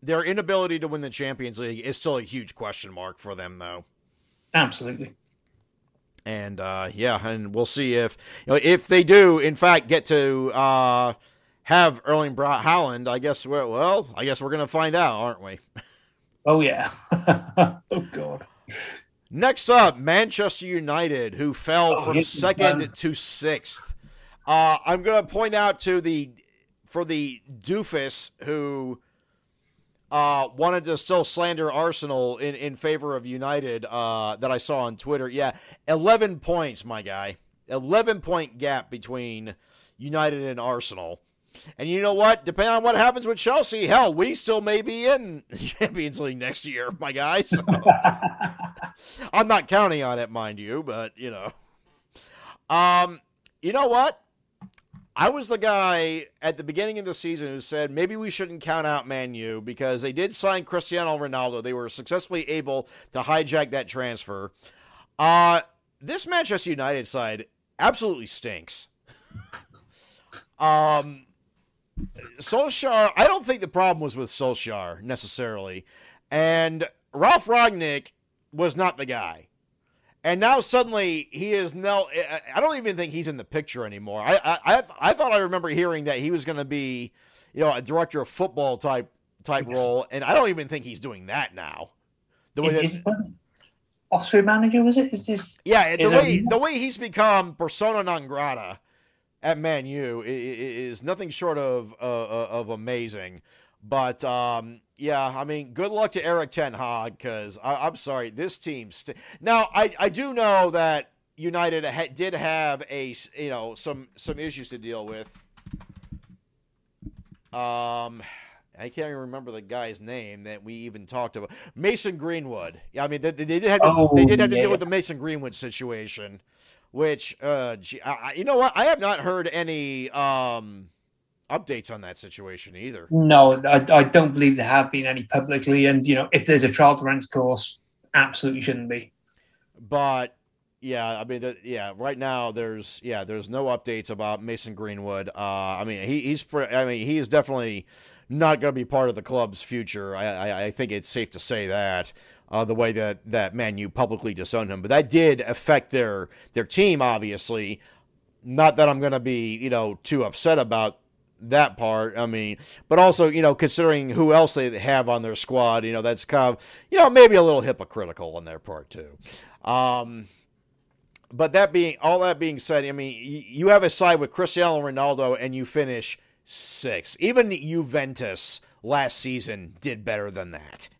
their inability to win the Champions League is still a huge question mark for them, though. Absolutely. And uh, yeah, and we'll see if you know if they do, in fact, get to uh, have Erling Braut Haaland. I guess we're, well, I guess we're gonna find out, aren't we? Oh yeah. oh god. Next up, Manchester United, who fell Oh, from second to sixth. Uh, I'm going to point out to the for the doofus who uh, wanted to still slander Arsenal in, in favor of United uh, that I saw on Twitter. Yeah, 11 points, my guy. 11 point gap between United and Arsenal. And you know what? Depending on what happens with Chelsea, hell, we still may be in the Champions League next year, my guy. So. I'm not counting on it, mind you, but you know. Um, you know what? I was the guy at the beginning of the season who said maybe we shouldn't count out Man U because they did sign Cristiano Ronaldo. They were successfully able to hijack that transfer. Uh, this Manchester United side absolutely stinks. um, Solskjaer, I don't think the problem was with Solskjaer necessarily. And Ralf Rangnick was not the guy. And now suddenly he is no. I don't even think he's in the picture anymore. I I, I, I thought I remember hearing that he was going to be, you know, a director of football type type role, and I don't even think he's doing that now. The way Is- that, is- Austrian manager was it? Is this yeah, the way the way he's become persona non grata at Man U is nothing short of uh, uh, of amazing. But um, yeah, I mean, good luck to Erik Ten Hag because I'm sorry, this team. St- now, I I do know that United ha- did have a you know some some issues to deal with. Um, I can't even remember the guy's name that we even talked about. Mason Greenwood. Yeah, I mean they, they did have to, Oh, they did have to yeah. deal with the Mason Greenwood situation, which uh, gee, I, you know what? I have not heard any um updates on that situation either. No, I, I don't believe there have been any publicly. And you know, if there's a trial to rent course, absolutely shouldn't be. But yeah, I mean, the, yeah, right now there's yeah, there's no updates about Mason Greenwood. Uh, I mean, he, he's I mean, he is definitely not going to be part of the club's future. I, I, I think it's safe to say that. Uh, the way that that Man U publicly disowned him, but that did affect their their team. Obviously, not that I'm going to be you know too upset about that part. I mean, but also you know considering who else they have on their squad, you know that's kind of you know maybe a little hypocritical on their part too. Um, but that being all that being said, I mean, you, have a side with Cristiano Ronaldo and you finish sixth. Even Juventus last season did better than that.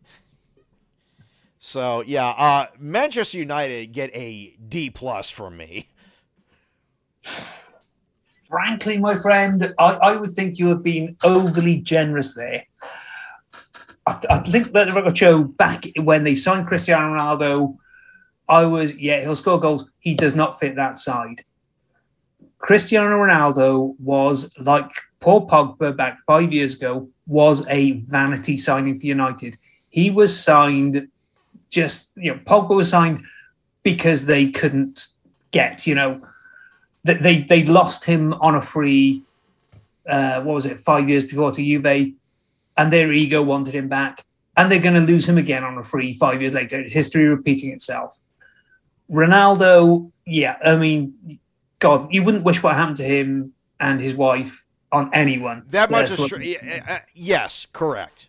So yeah, uh, Manchester United get a D plus from me. Frankly, my friend, I, I would think you have been overly generous there. I, I think that the record show back when they signed Cristiano Ronaldo, I was, yeah, he'll score goals. He does not fit that side. Cristiano Ronaldo was like Paul Pogba back five years ago, was a vanity signing for United. He was signed just, you know, Pogba was signed because they couldn't get, you know, th- they they lost him on a free. Uh, what was it? Five years before to Juve, and their ego wanted him back, and they're going to lose him again on a free five years later. History repeating itself. Ronaldo, yeah, I mean, God, you wouldn't wish what happened to him and his wife on anyone. That much is true. Uh, yes, correct.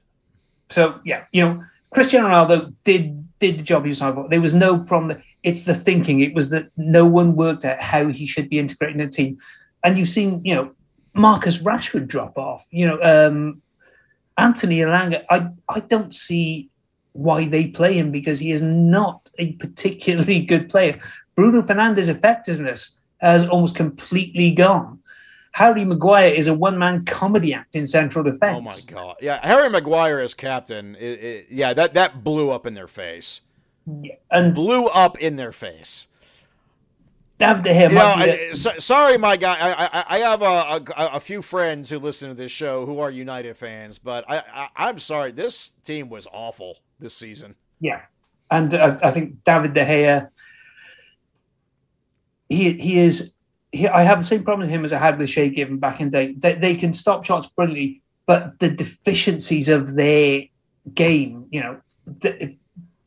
so yeah, you know, Cristiano Ronaldo did did the job he was hired for. There was no problem. It's the thinking. It was that no one worked out how he should be integrating in the team. And you've seen, you know, Marcus Rashford drop off. You know, um, Anthony Elanga. I I don't see why they play him because he is not a particularly good player. Bruno Fernandes' effectiveness has almost completely gone. Harry Maguire is a one man comedy act in central defense. Oh my god! Yeah, Harry Maguire as captain. It, it, yeah, that that blew up in their face. And Blew up in their face. David De Gea You know, might be a- I, so, sorry, my guy. I, I, I have a, a, a few friends who listen to this show who are United fans, but I, I I'm sorry. This team was awful this season. Yeah, and uh, I think David De Gea, he he is. He, I have the same problem with him as I had with Shay Given back in the day. They, they can stop shots brilliantly, but the deficiencies of their game, you know, the,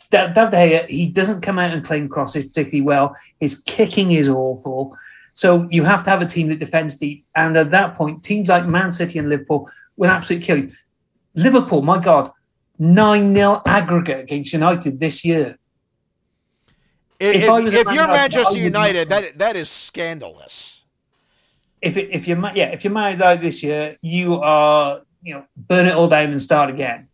De Gea, he doesn't come out and claim crosses particularly well. His kicking is awful. So you have to have a team that defends deep. And at that point, teams like Man City and Liverpool will absolutely kill you. Liverpool, my God, 9 0 aggregate against United this year. If, If if, I was if you're United, Manchester United, that that is scandalous. If it, if you're yeah if you're married out this year, you are you know burn it all down and start again.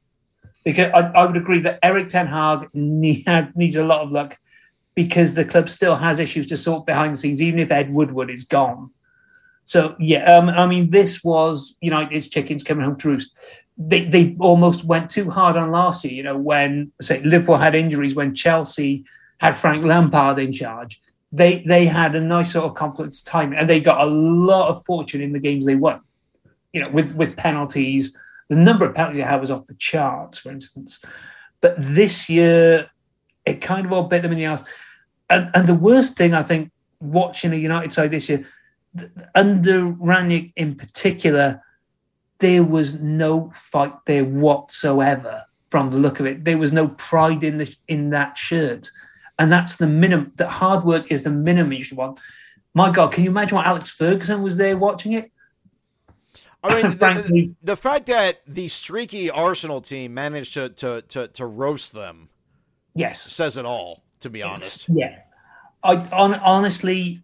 Because I, I would agree that Erik Ten Hag need, needs a lot of luck because the club still has issues to sort behind the scenes, even if Ed Woodward is gone. So yeah, um, I mean, this was United's chickens coming home to roost. They they almost went too hard on last year. You know, when say Liverpool had injuries, when Chelsea had Frank Lampard in charge, they they had a nice sort of confidence time, and they got a lot of fortune in the games they won. You know, with with penalties, the number of penalties they had was off the charts, for instance. But this year, it kind of all bit them in the ass. And, and the worst thing I think watching a United side this year, under Rangnick in particular, there was no fight there whatsoever. From the look of it, there was no pride in the in that shirt, and that's the minimum. That hard work is the minimum you should want. My God, can you imagine what Alex Ferguson was there watching it? I mean, the, the, the fact that the streaky Arsenal team managed to to to, to roast them Yes, says it all. To be honest, Yeah, I on, honestly,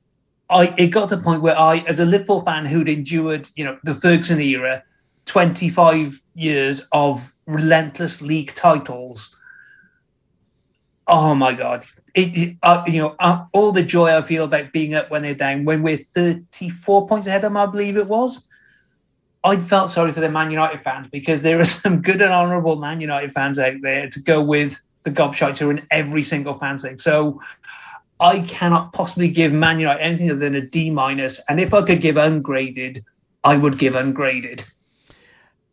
I it got to the point where I, as a Liverpool fan who'd endured, you know, the Ferguson era, twenty five years of relentless league titles. Oh my God! It, uh, you know, uh, all the joy I feel about being up when they're down, when we're thirty four points ahead of them, I believe it was. I felt sorry for the Man United fans because there are some good and honourable Man United fans out there to go with the gobshites who are in every single fan thing. So I cannot possibly give Man United anything other than a D minus. And if I could give ungraded, I would give ungraded.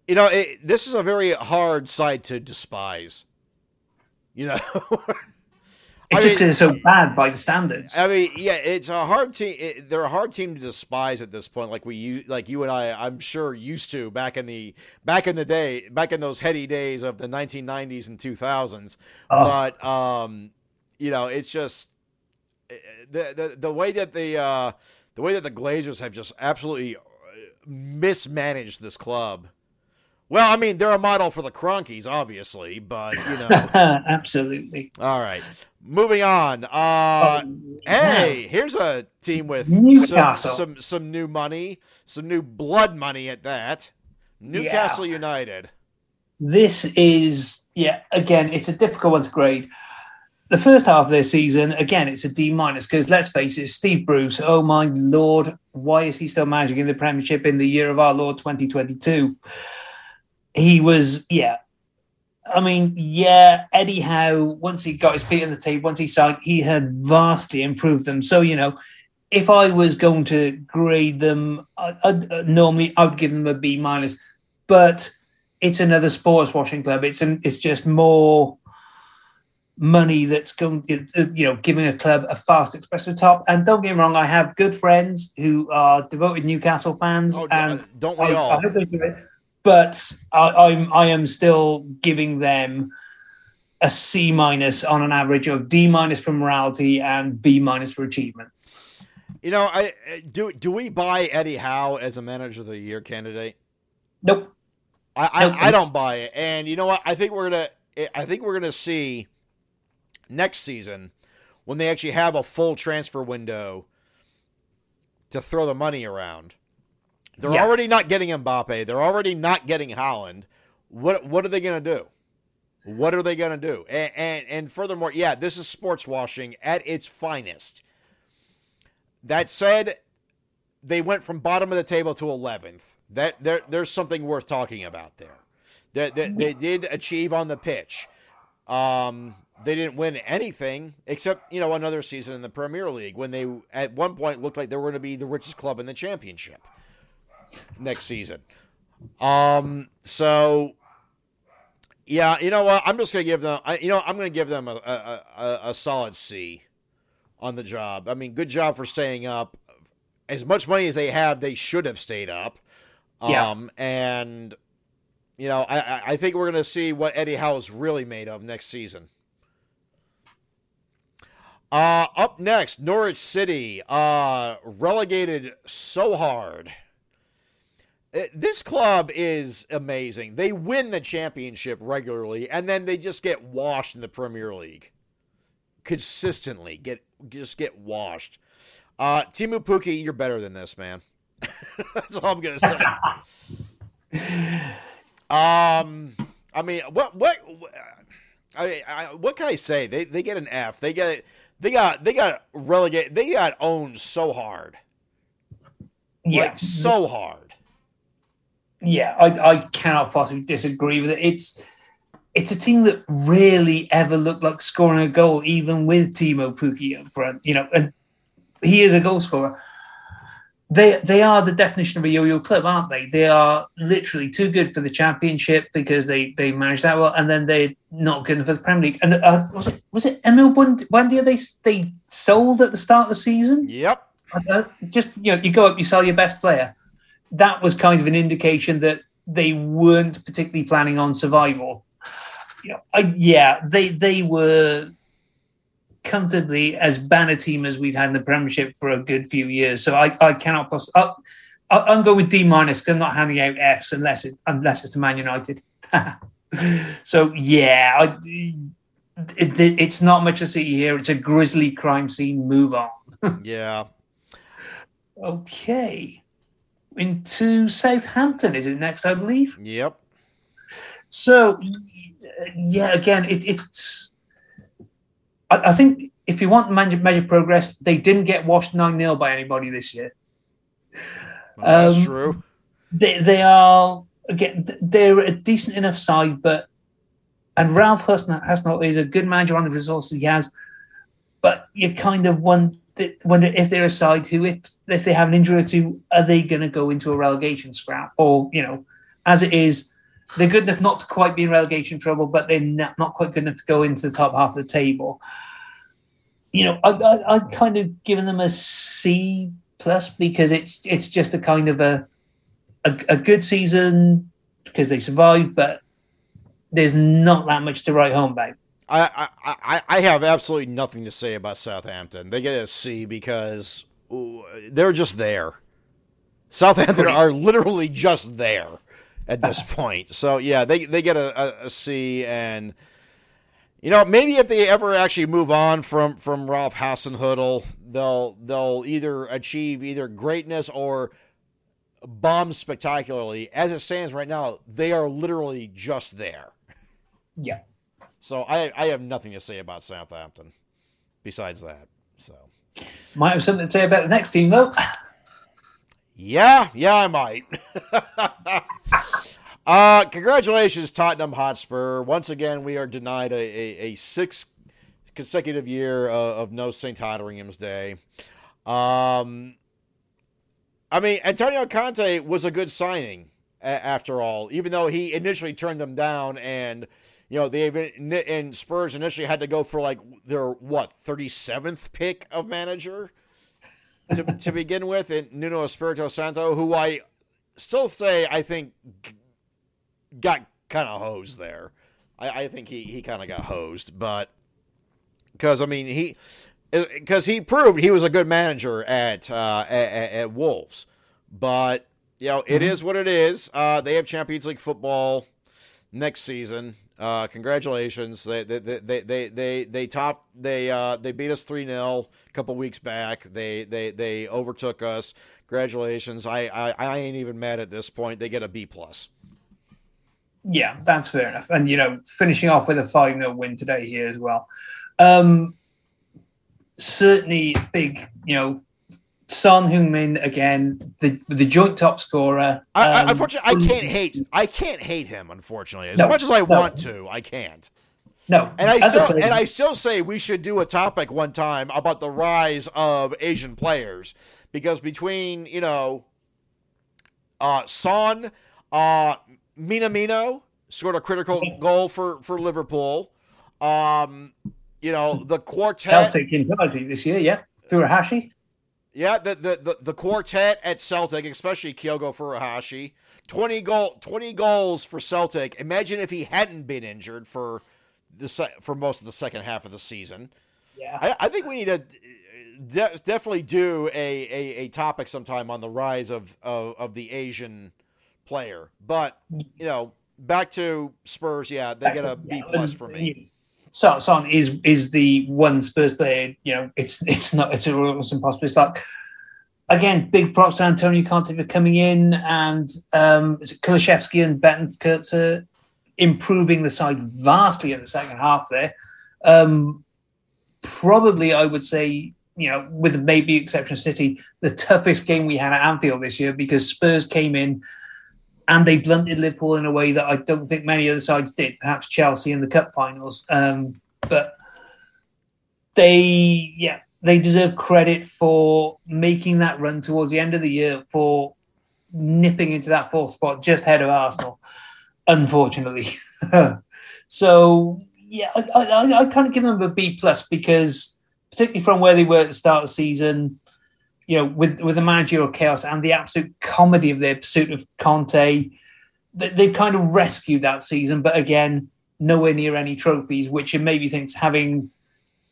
you know, it, this is a very hard side to despise. You know, It's I just mean- it's so bad by the standards. I mean, yeah, it's a hard team. It, they're a hard team to despise at this point. Like we, like you and I, I'm sure used to back in the back in the day, back in those heady days of the 1990s and 2000s. Oh. But um, you know, it's just eh, the the the way that the uh, the way that the Glazers have just absolutely mismanaged this club. Well, I mean, they're a model for the Kroenkes, obviously, but you know. Absolutely. All right, moving on. Uh, Hey, here's a team with some, some some new money, some new blood money at that. Newcastle United. This is, yeah, again, it's a difficult one to grade. The first half of their season, again, it's a D minus because let's face it, Steve Bruce, oh my lord, why is he still managing in the Premiership in the year of our Lord 2022? He was, yeah. I mean, yeah, Eddie Howe, once he got his feet on the table, once he signed, he had vastly improved them. So, you know, if I was going to grade them, I, I, normally I would give them a B minus, but it's another sports washing club. It's an, it's just more money that's going, you know, giving a club a fast expressive top. And don't get me wrong, I have good friends who are devoted Newcastle fans, Oh, and don't I, we I all? hope they do it. But I, I'm I am still giving them a C minus on an average of D minus for morality and B minus for achievement. You know, I do. Do we buy Eddie Howe as a manager of the year candidate? Nope. I, Nope. I, I don't buy it. And you know what? I think we're gonna. I think we're gonna see next season when they actually have a full transfer window to throw the money around. They're Yeah. already not getting Mbappe. They're already not getting Haaland. What what are they gonna do? What are they gonna do? And and, and furthermore, yeah, this is sports washing at its finest. That said, they went from bottom of the table to 11th. That there, there's something worth talking about there. That they, they, did achieve on the pitch. Um, they didn't win anything except you know another season in the Premier League when they at one point looked like they were going to be the richest club in the championship next season. Um, so yeah, you know what? I'm just going to give them. I, you know, I'm to give them a, a, a, a solid C on the job. I mean, good job for staying up. As much money as they have, they should have stayed up. Yeah. Um, and you know, I, I- think we're going to see what Eddie Howe is really made of next season. Uh, up next, Norwich City, uh, relegated so hard. Uh, This club is amazing. They win the championship regularly, and then they just get washed in the Premier League. Consistently get just get washed. Uh, Teemu Pukki, you're better than this, man. That's all I'm gonna say. Um, I mean, what what I, I what can I say? They they get an F. They get they got they got relegated. They got owned so hard, Yeah, like so hard. Yeah, I, I cannot possibly disagree with it. It's it's a team that rarely ever looked like scoring a goal, even with Teemu Pukki up front. You know, and he is a goal scorer. They they are the definition of a yo-yo club, aren't they? They are literally too good for the championship because they they manage that well, and then they're not good enough for the Premier League. And uh, was it was it Emil Buendia they they sold at the start of the season? Yep. Uh, just you know, you go up, you sell your best player. That was kind of an indication that they weren't particularly planning on survival. You know, uh, yeah, they they were comfortably as bad a team as we've had in the Premiership for a good few years. So I, I cannot poss- I, I, I'm going with D minus. 'cause I'm not handing out Fs unless it unless it's to Man United. so yeah, I, it, it, it's not much to see here. It's a grisly crime scene. Move on. Yeah. Okay. Into Southampton, is it next, I believe? Yep. So, yeah, again, it, it's. I, I think if you want major, measure, measure progress, they didn't get washed 9 0 by anybody this year. Well, that's Um, true. They, they are, again, they're a decent enough side, but. And Ralph Hasenhüttl is a good manager on the resources he has, but you kind of wonder, wonder if they're a side who, if, if they have an injury or two, are they going to go into a relegation scrap? Or, you know, as it is, they're good enough not to quite be in relegation trouble, but they're not, not quite good enough to go into the top half of the table. You know, I, I, I'd kind of given them a C plus because it's it's just a kind of a a, a good season because they survived, but there's not that much to write home about. I, I, I, I have absolutely nothing to say about Southampton. They get a C because they're just there. Southampton are literally just there at this point. So yeah, they they get a, a, a C, and you know maybe if they ever actually move on from from Ralph Hasenhüttl, they'll they'll either achieve either greatness or bomb spectacularly. As it stands right now, they are literally just there. Yeah. So I I have nothing to say about Southampton besides that. So Might have something to say about the next team though. yeah, yeah, I might. uh congratulations, Tottenham Hotspur. Once again, we are denied a, a, a sixth consecutive year of, of no St. Totteringham's Day. Um I mean, Antonio Conte was a good signing a- after all, even though he initially turned them down and you know, they and Spurs initially had to go for like their what, 37th pick of manager to, to begin with and Nuno Espirito Santo, who I still say I think got kind of hosed there. I, I think he, he kind of got hosed, but because I mean he because he proved he was a good manager at uh, at, at, at Wolves, but you know it is what it is. Uh, they have Champions League football next season. Uh, congratulations! They they they they they they topped they uh, they beat us three 0 a couple weeks back. They they they overtook us. Congratulations! I, I I ain't even mad at this point. They get a B plus. Yeah, that's fair enough. And you know, finishing off with a 5 0 win today here as well. Um certainly big, you know, Son Heung-min again, the the joint top scorer. I, I, Um, unfortunately, I can't hate. I can't hate him. Unfortunately, as No, much as I no. want to, I can't. No, And I still and I still say we should do a topic one time about the rise of Asian players because between you know, uh, Son, uh, Minamino scored a critical goal for for Liverpool. Um, you know the quartet. Celtic in this year. Yeah, Furuhashi. Yeah, the, the the the quartet at Celtic, especially Kyogo Furuhashi, twenty goal, twenty goals for Celtic. Imagine if he hadn't been injured for the se- for most of the second half of the season. Yeah, I, I think we need to de- definitely do a, a, a topic sometime on the rise of, of of the Asian player. But you know, back to Spurs. Yeah, they get a B plus for me. Son, Son is is the one Spurs player. You know, it's it's not it's almost impossible. It's like again, big props to Antonio Conte for coming in and um, Kulusevski and Bentancur improving the side vastly in the second half. There, um, probably I would say. You know, with maybe exception of City, the toughest game we had at Anfield this year because Spurs came in and they blunted Liverpool in a way that I don't think many other sides did. Perhaps Chelsea in the cup finals, um, but they, yeah, they deserve credit for making that run towards the end of the year for nipping into that fourth spot just ahead of Arsenal. Unfortunately, so yeah, I, I, I kind of give them a B plus because particularly from where they were at the start of the season you know, with with the managerial chaos and the absolute comedy of their pursuit of Conte, they, they've kind of rescued that season. But again, nowhere near any trophies, which it maybe thinks having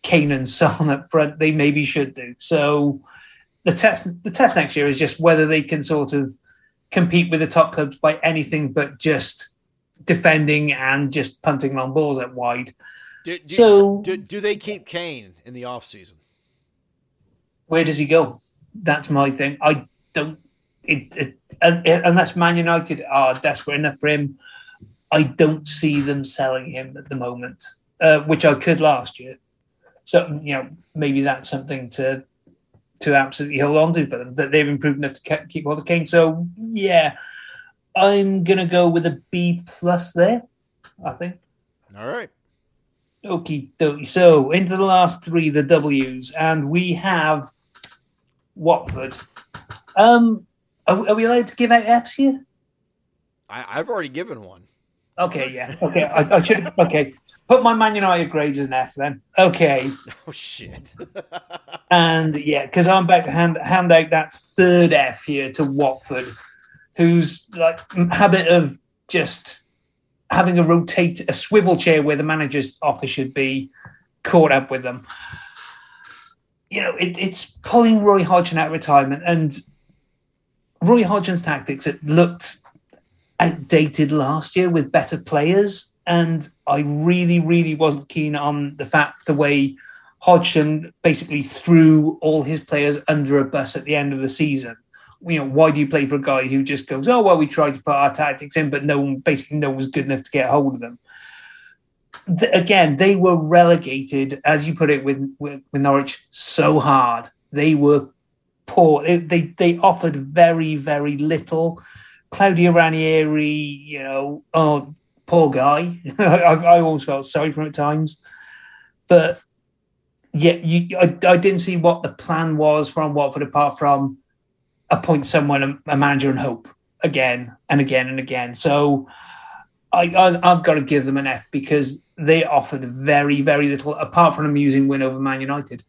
Kane and Son up front, they maybe should do. So the test the test next year is just whether they can sort of compete with the top clubs by anything but just defending and just punting long balls at wide. Do, do, So- do, do they keep Kane in the off season? where does he go? That's my thing. I don't. It, it, un- unless Man United are desperate enough for him, I don't see them selling him at the moment, uh, which I could last year. So you know, maybe that's something to to absolutely hold on to for them that they've improved enough to ke- keep hold of Kane. So yeah, I'm gonna go with a B plus there. I think. All right. Okie dokie. So into the last three, the W's, and we have Watford. Um, are, are we allowed to give out F's here? I, I've already given one. Okay, yeah. Okay, I, I should. Okay, put my Man United grades as an F then. Okay, Oh shit. and yeah, because I'm about to hand hand out that third F here to Watford, whose like habit of just having a rotate a swivel chair where the manager's office should be caught up with them. You know, it, it's pulling Roy Hodgson out of retirement, and Roy Hodgson's tactics it looked outdated last year with better players, and I really, really wasn't keen on the fact the way Hodgson basically threw all his players under a bus at the end of the season. You know, why do you play for a guy who just goes, "Oh well, we tried to put our tactics in, but no one, basically, no one was good enough to get hold of them." Th- again, they were relegated, as you put it, with with, with Norwich so hard. They were poor. They, they they offered very very little. Claudio Ranieri, you know, oh poor guy. I, I always felt sorry for him at times, but yeah, you, I, I didn't see what the plan was from Watford apart from appoint someone, a, a manager, and hope again and again and again. So I, I, I've got to give them an F because they offered very, very little apart from an amusing win over Man United.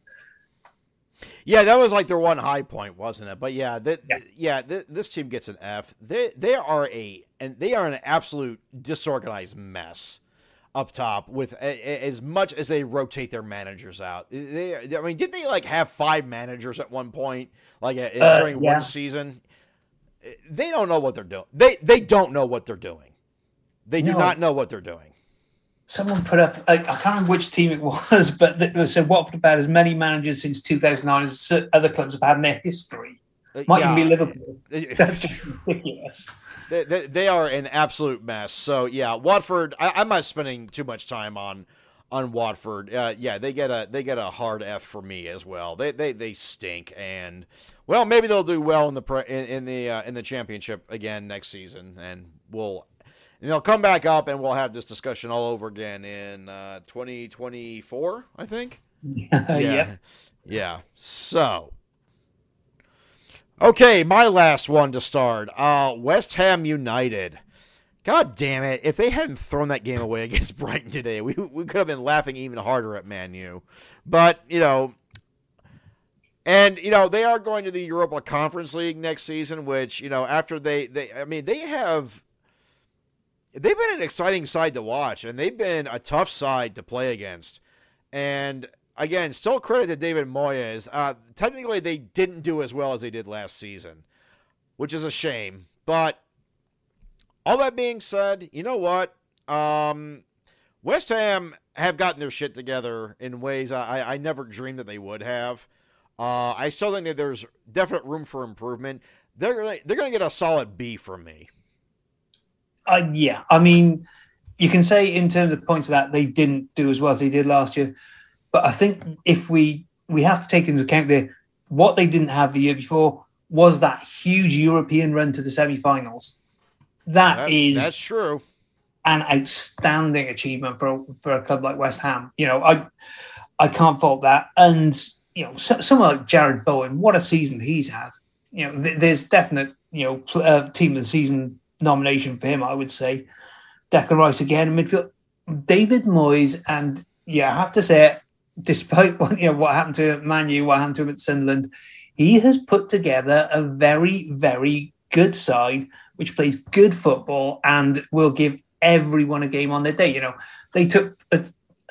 Yeah, that was like their one high point, wasn't it? But yeah, Yeah. yeah, th- this team gets an F. They they are a and they are an absolute disorganized mess up top. With a, a- as much as they rotate their managers out, they I mean, did they like have five managers at one point, like uh, Uh, during yeah. one season? They don't know what they're doing. They they don't know what they're doing. They do No. not know what they're doing. Someone put up, I, I can't remember which team it was, but they said Watford have had as many managers since 2009 as other clubs have had in their history. Uh, Might yeah. even be Liverpool. That's ridiculous. They, they, they are an absolute mess. So yeah, Watford. I, I'm not spending too much time on on Watford. Uh, yeah, they get a they get a hard F for me as well. They they they stink, and well, maybe they'll do well in the in, in the uh, in the championship again next season, and we'll and they'll come back up, and we'll have this discussion all over again in uh, 2024, I think. yeah. yeah, yeah. So. Okay, my last one to start. Uh, West Ham United. God damn it! If they hadn't thrown that game away against Brighton today, we we could have been laughing even harder at Man U. But you know, and you know they are going to the Europa Conference League next season, which you know after they they I mean they have they've been an exciting side to watch, and they've been a tough side to play against. And again, still credit to David Moyes. Uh, technically, they didn't do as well as they did last season, which is a shame. But all that being said, you know what? Um, West Ham have gotten their shit together in ways I, I never dreamed that they would have. Uh, I still think that there's definite room for improvement. They're gonna, they're going to get a solid B from me. Uh, yeah, I mean, you can say in terms of points of that they didn't do as well as they did last year, but I think if we we have to take into account the what they didn't have the year before was that huge European run to the semi-finals. That, that is that's true. An outstanding achievement for for a club like West Ham. You know, I I can't fault that. And you know, so, someone like Jarrod Bowen, what a season he's had. You know, th- there's definite you know pl- uh, team of the season nomination for him. I would say Declan Rice again midfield. David Moyes, and yeah, I have to say, it, despite what you know what happened to Man U, what happened to him at Sunderland, he has put together a very, very good side which plays good football and will give everyone a game on their day. You know, they took a,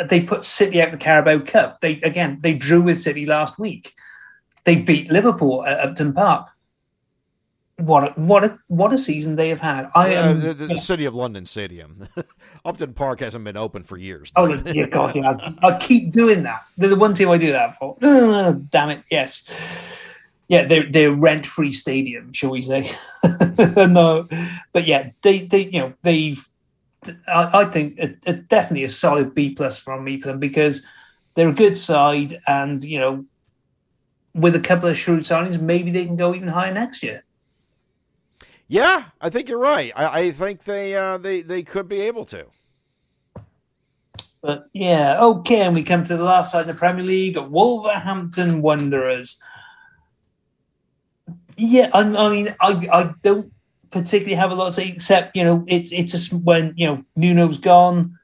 they put City out the Carabao Cup. They again they drew with City last week. They beat Liverpool at Upton Park. What a, what a what a season they have had. I am the, the, City of London Stadium. Upton Park hasn't been open for years. Oh no, yeah, God, yeah. I, I keep doing that. They're the one team I do that for. Ugh, damn it, yes. Yeah, they're they're rent free stadium, shall we say? no, but yeah, they they you know they've. I, I think a, a, definitely a solid B plus from me for them because they're a good side, and you know, with a couple of shrewd signings, maybe they can go even higher next year. Yeah, I think you're right. I, I think they uh, they they could be able to. But yeah, okay, and we come to the last side of the Premier League, Wolverhampton Wanderers. Yeah, I, I mean, I, I don't particularly have a lot to say, except you know, it's it's just when you know Nuno's gone,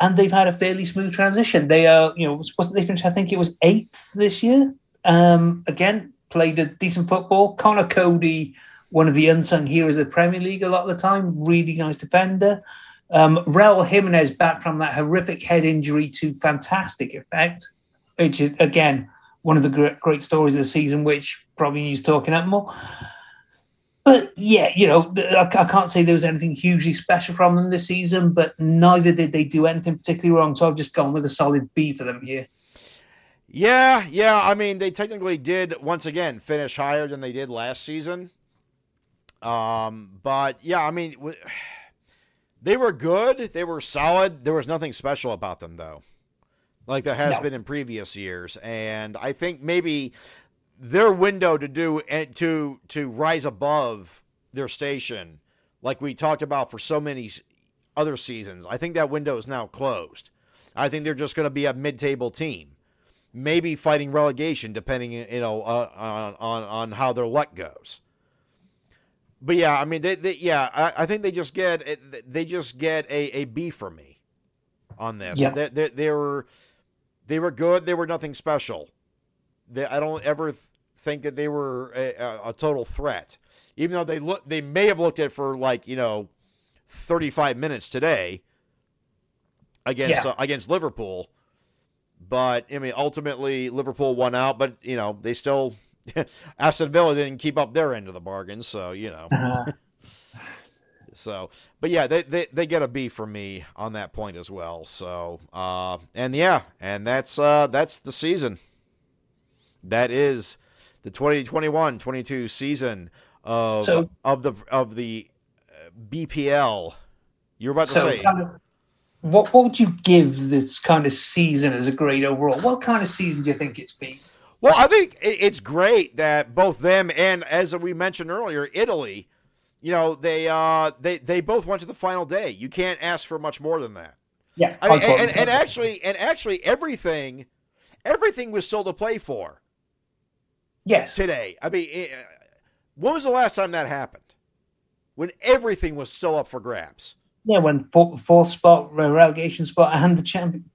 and they've had a fairly smooth transition. They are, you know, wasn't they finished? I think it was eighth this year. Um, again, played a decent football. Conor Coady, one of the unsung heroes of the Premier League, a lot of the time, really nice defender. Um, Raul Jimenez back from that horrific head injury to fantastic effect, which is again one of the great, great stories of the season, which probably needs talking up more. But yeah, you know, I, I can't say there was anything hugely special from them this season, but neither did they do anything particularly wrong. So I've just gone with a solid B for them here. Yeah, yeah. I mean, they technically did once again finish higher than they did last season. Um, but yeah, I mean, w- they were good. They were solid. There was nothing special about them, though, like there has No. been in previous years. And I think maybe their window to do and to to rise above their station, like we talked about for so many other seasons, I think that window is now closed. I think they're just going to be a mid-table team, maybe fighting relegation, depending you know uh, on on on how their luck goes. But yeah, I mean, they, they yeah, I, I think they just get they just get a, a B from me on this. Yeah. They, they, they were they were good. They were nothing special. They, I don't ever th- think that they were a, a, a total threat, even though they look they may have looked at for like you know thirty five minutes today against Yeah. uh, against Liverpool. But I mean, ultimately Liverpool won out. But you know, they still Aston Villa didn't keep up their end of the bargain. So you know, Uh, so but yeah, they they, they get a B from me on that point as well. So uh, and yeah, and that's uh, that's the season. That is the 2021-22 season of So- of the of the uh, BPL. You're about to so say kind of- what what would you give this kind of season as a grade overall? What kind of season do you think it's been? Well, I think it's great that both them and, as we mentioned earlier, Italy, you know, they uh, they they both went to the final day. You can't ask for much more than that. Yeah, I mean, and, and, and actually, and actually, everything, everything was still to play for yes, today. I mean, eh, when was the last time that happened? When everything was still up for grabs. yeah. When fourth, fourth spot, relegation spot, and the champion.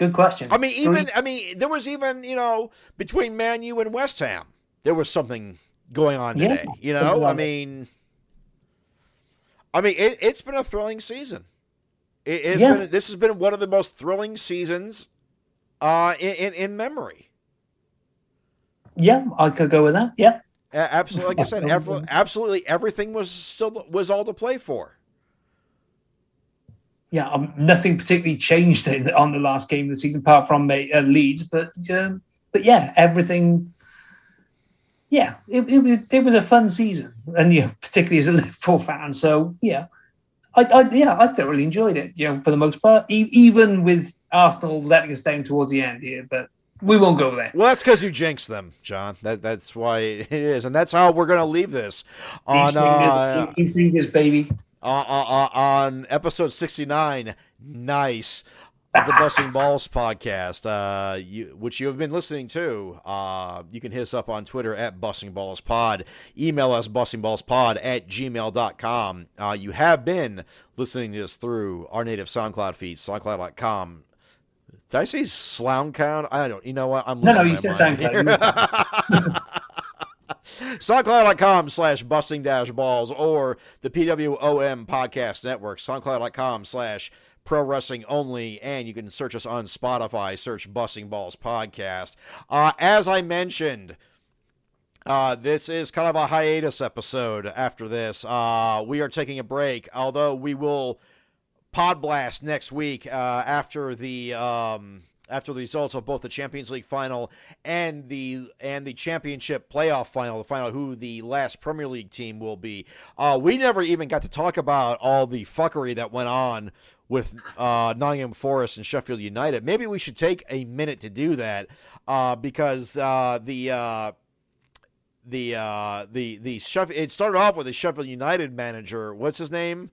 Good question. I mean, even I mean, there was even you know between Man U and West Ham, there was something going on Yeah, today. you know, I mean, I mean, it, it's been a thrilling season. It, it's Yeah. been this has been one of the most thrilling seasons uh, in, in in memory. yeah, I could go with that. Yeah, Absolutely, like I said, ev- absolutely everything was still was all to play for. Yeah. Um, nothing particularly changed in, on the last game of the season, apart from uh, Leeds. But um, but yeah, everything. Yeah, it, it, was- it was a fun season, and yeah, particularly as a Liverpool fan. So yeah, I, I yeah I thoroughly enjoyed it. You know, for the most part, e- even with Arsenal letting us down towards the end here, but we won't go there. Well, that's because you jinxed them, Jon. That that's why it is, and that's how we're going to leave this on These uh, fingers, baby. Uh, uh, on episode 69 nice of the busting balls podcast uh, you, which you have been listening to uh, you can hit us up on twitter at busting balls pod email us busting balls pod at gmail.com uh, you have been listening to us through our native soundcloud feed soundcloud.com did I say SoundCloud? I don't. You know what? I'm No, no, losing you said mind SoundCloud. SoundCloud.com slash busting dash balls or the PWOM podcast network, SoundCloud.com slash pro wrestling only. And you can search us on Spotify, search Busting Balls Podcast. Uh, as I mentioned, uh, this is kind of a hiatus episode after this. Uh, we are taking a break, although we will pod blast next week uh, after the um, after the results of both the Champions League final and the and the championship playoff final, the final who the last Premier League team will be. Uh, we never even got to talk about all the fuckery that went on with uh, Nottingham Forest and Sheffield United. Maybe we should take a minute to do that uh, because uh, the uh, the uh, the the Sheff- it started off with the Sheffield United manager. What's his name?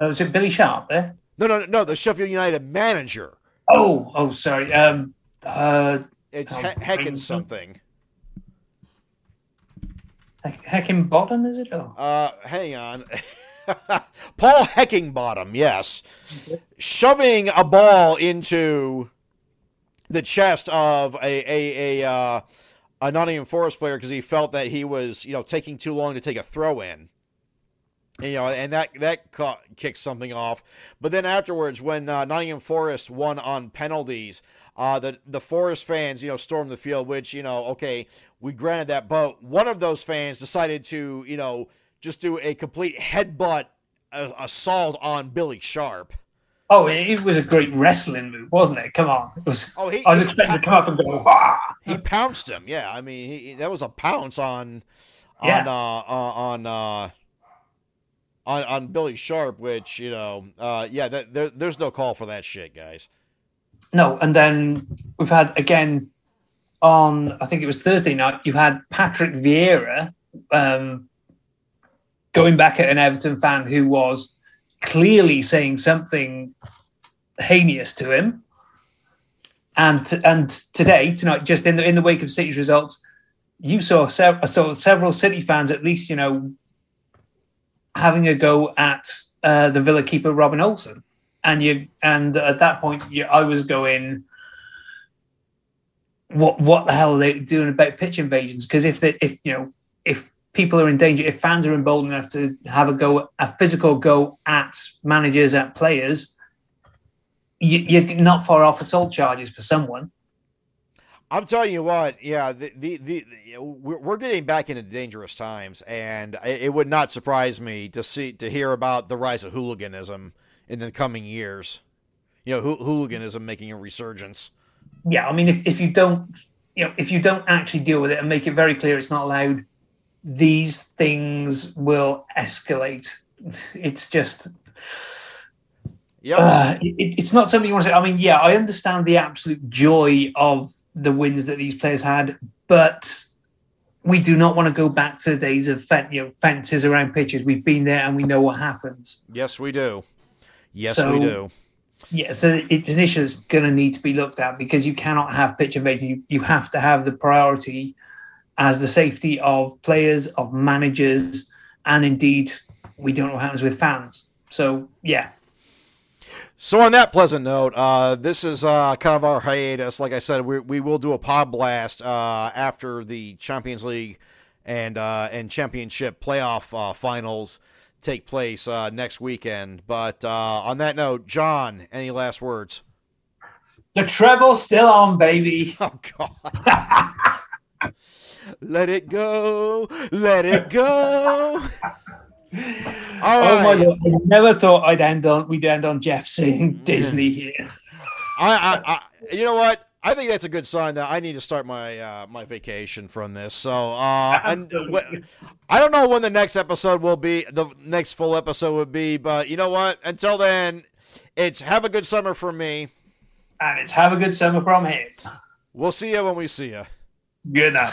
Oh, was it Billy Sharp there? No, no, no, no. The Sheffield United manager. Oh, oh, sorry. Um, uh, It's Oh, he- Heckin something. Heckin Bottom, is it? Oh, Uh, hang on. Paul Heckingbottom, yes, shoving a ball into the chest of a a a, uh, a Nottingham Forest player because he felt that he was you know taking too long to take a throw in. You know, and that that caught, kicked something off. But then afterwards, when uh, Nottingham Forest won on penalties, uh, the the Forest fans, you know, stormed the field. Which you know, okay, we granted that, but one of those fans decided to, you know, just do a complete headbutt uh, assault on Billy Sharp. oh, it, was a great wrestling move, wasn't it? Come on, it was. Oh, he I was he, expecting to come up and go. Wah! he pounced him. Yeah, I mean, he, that was a pounce on on Yeah. uh, uh, on uh, on on Billy Sharp. Which you know, uh, yeah, that, there, there's no call for that shit, guys. No, and then we've had again on I think it was Thursday night. You had Patrick Vieira um, going back at an Everton fan who was clearly saying something heinous to him. And and today tonight, just in the in the wake of City's results, you saw, saw several City fans at least you know having a go at uh, the Villa keeper Robin Olsen. And you and at that point you, I was going what what the hell are they doing about pitch invasions? Because if they if you know if people are in danger if fans are emboldened enough to have a go a physical go at managers at players you, you're not far off assault charges for someone I'm telling you what, yeah, the the, the, the we're, we're getting back into dangerous times, and it, it would not surprise me to see to hear about the rise of hooliganism in the coming years. You know, hoo- hooliganism making a resurgence. yeah i mean if, if you don't you know if you don't actually deal with it and make it very clear it's not allowed these things will escalate it's just Yep. uh, it, it's not something you want to say. I mean, yeah, I understand the absolute joy of the wins that these players had, but we do not want to go back to the days of fen- you know, fences around pitches. We've been there and we know what happens. yes, we do. Yes, So- we do. Yeah, so it's an issue that's going to need to be looked at because you cannot have pitch invasion. You, you have to have the priority as the safety of players, of managers, and indeed, we don't know what happens with fans. So, yeah, So on that pleasant note, uh, this is uh, kind of our hiatus. Like I said, we, we will do a pod blast uh, after the Champions League and uh, and Championship playoff uh, finals take place uh, next weekend. But uh, on that note, Jon, any last words? the treble's still on, baby. Oh God, let it go, let it go. All Oh my god! I never thought I'd end on we'd end on Jeff saying Disney here. I, I, I, you know what? I think that's a good sign that I need to start my uh, my vacation from this. So, uh, and I don't know when the next episode will be. The next full episode would be, but you know what? Until then, it's have a good summer from me. And it's have a good summer from him. We'll see you when we see you. Good night.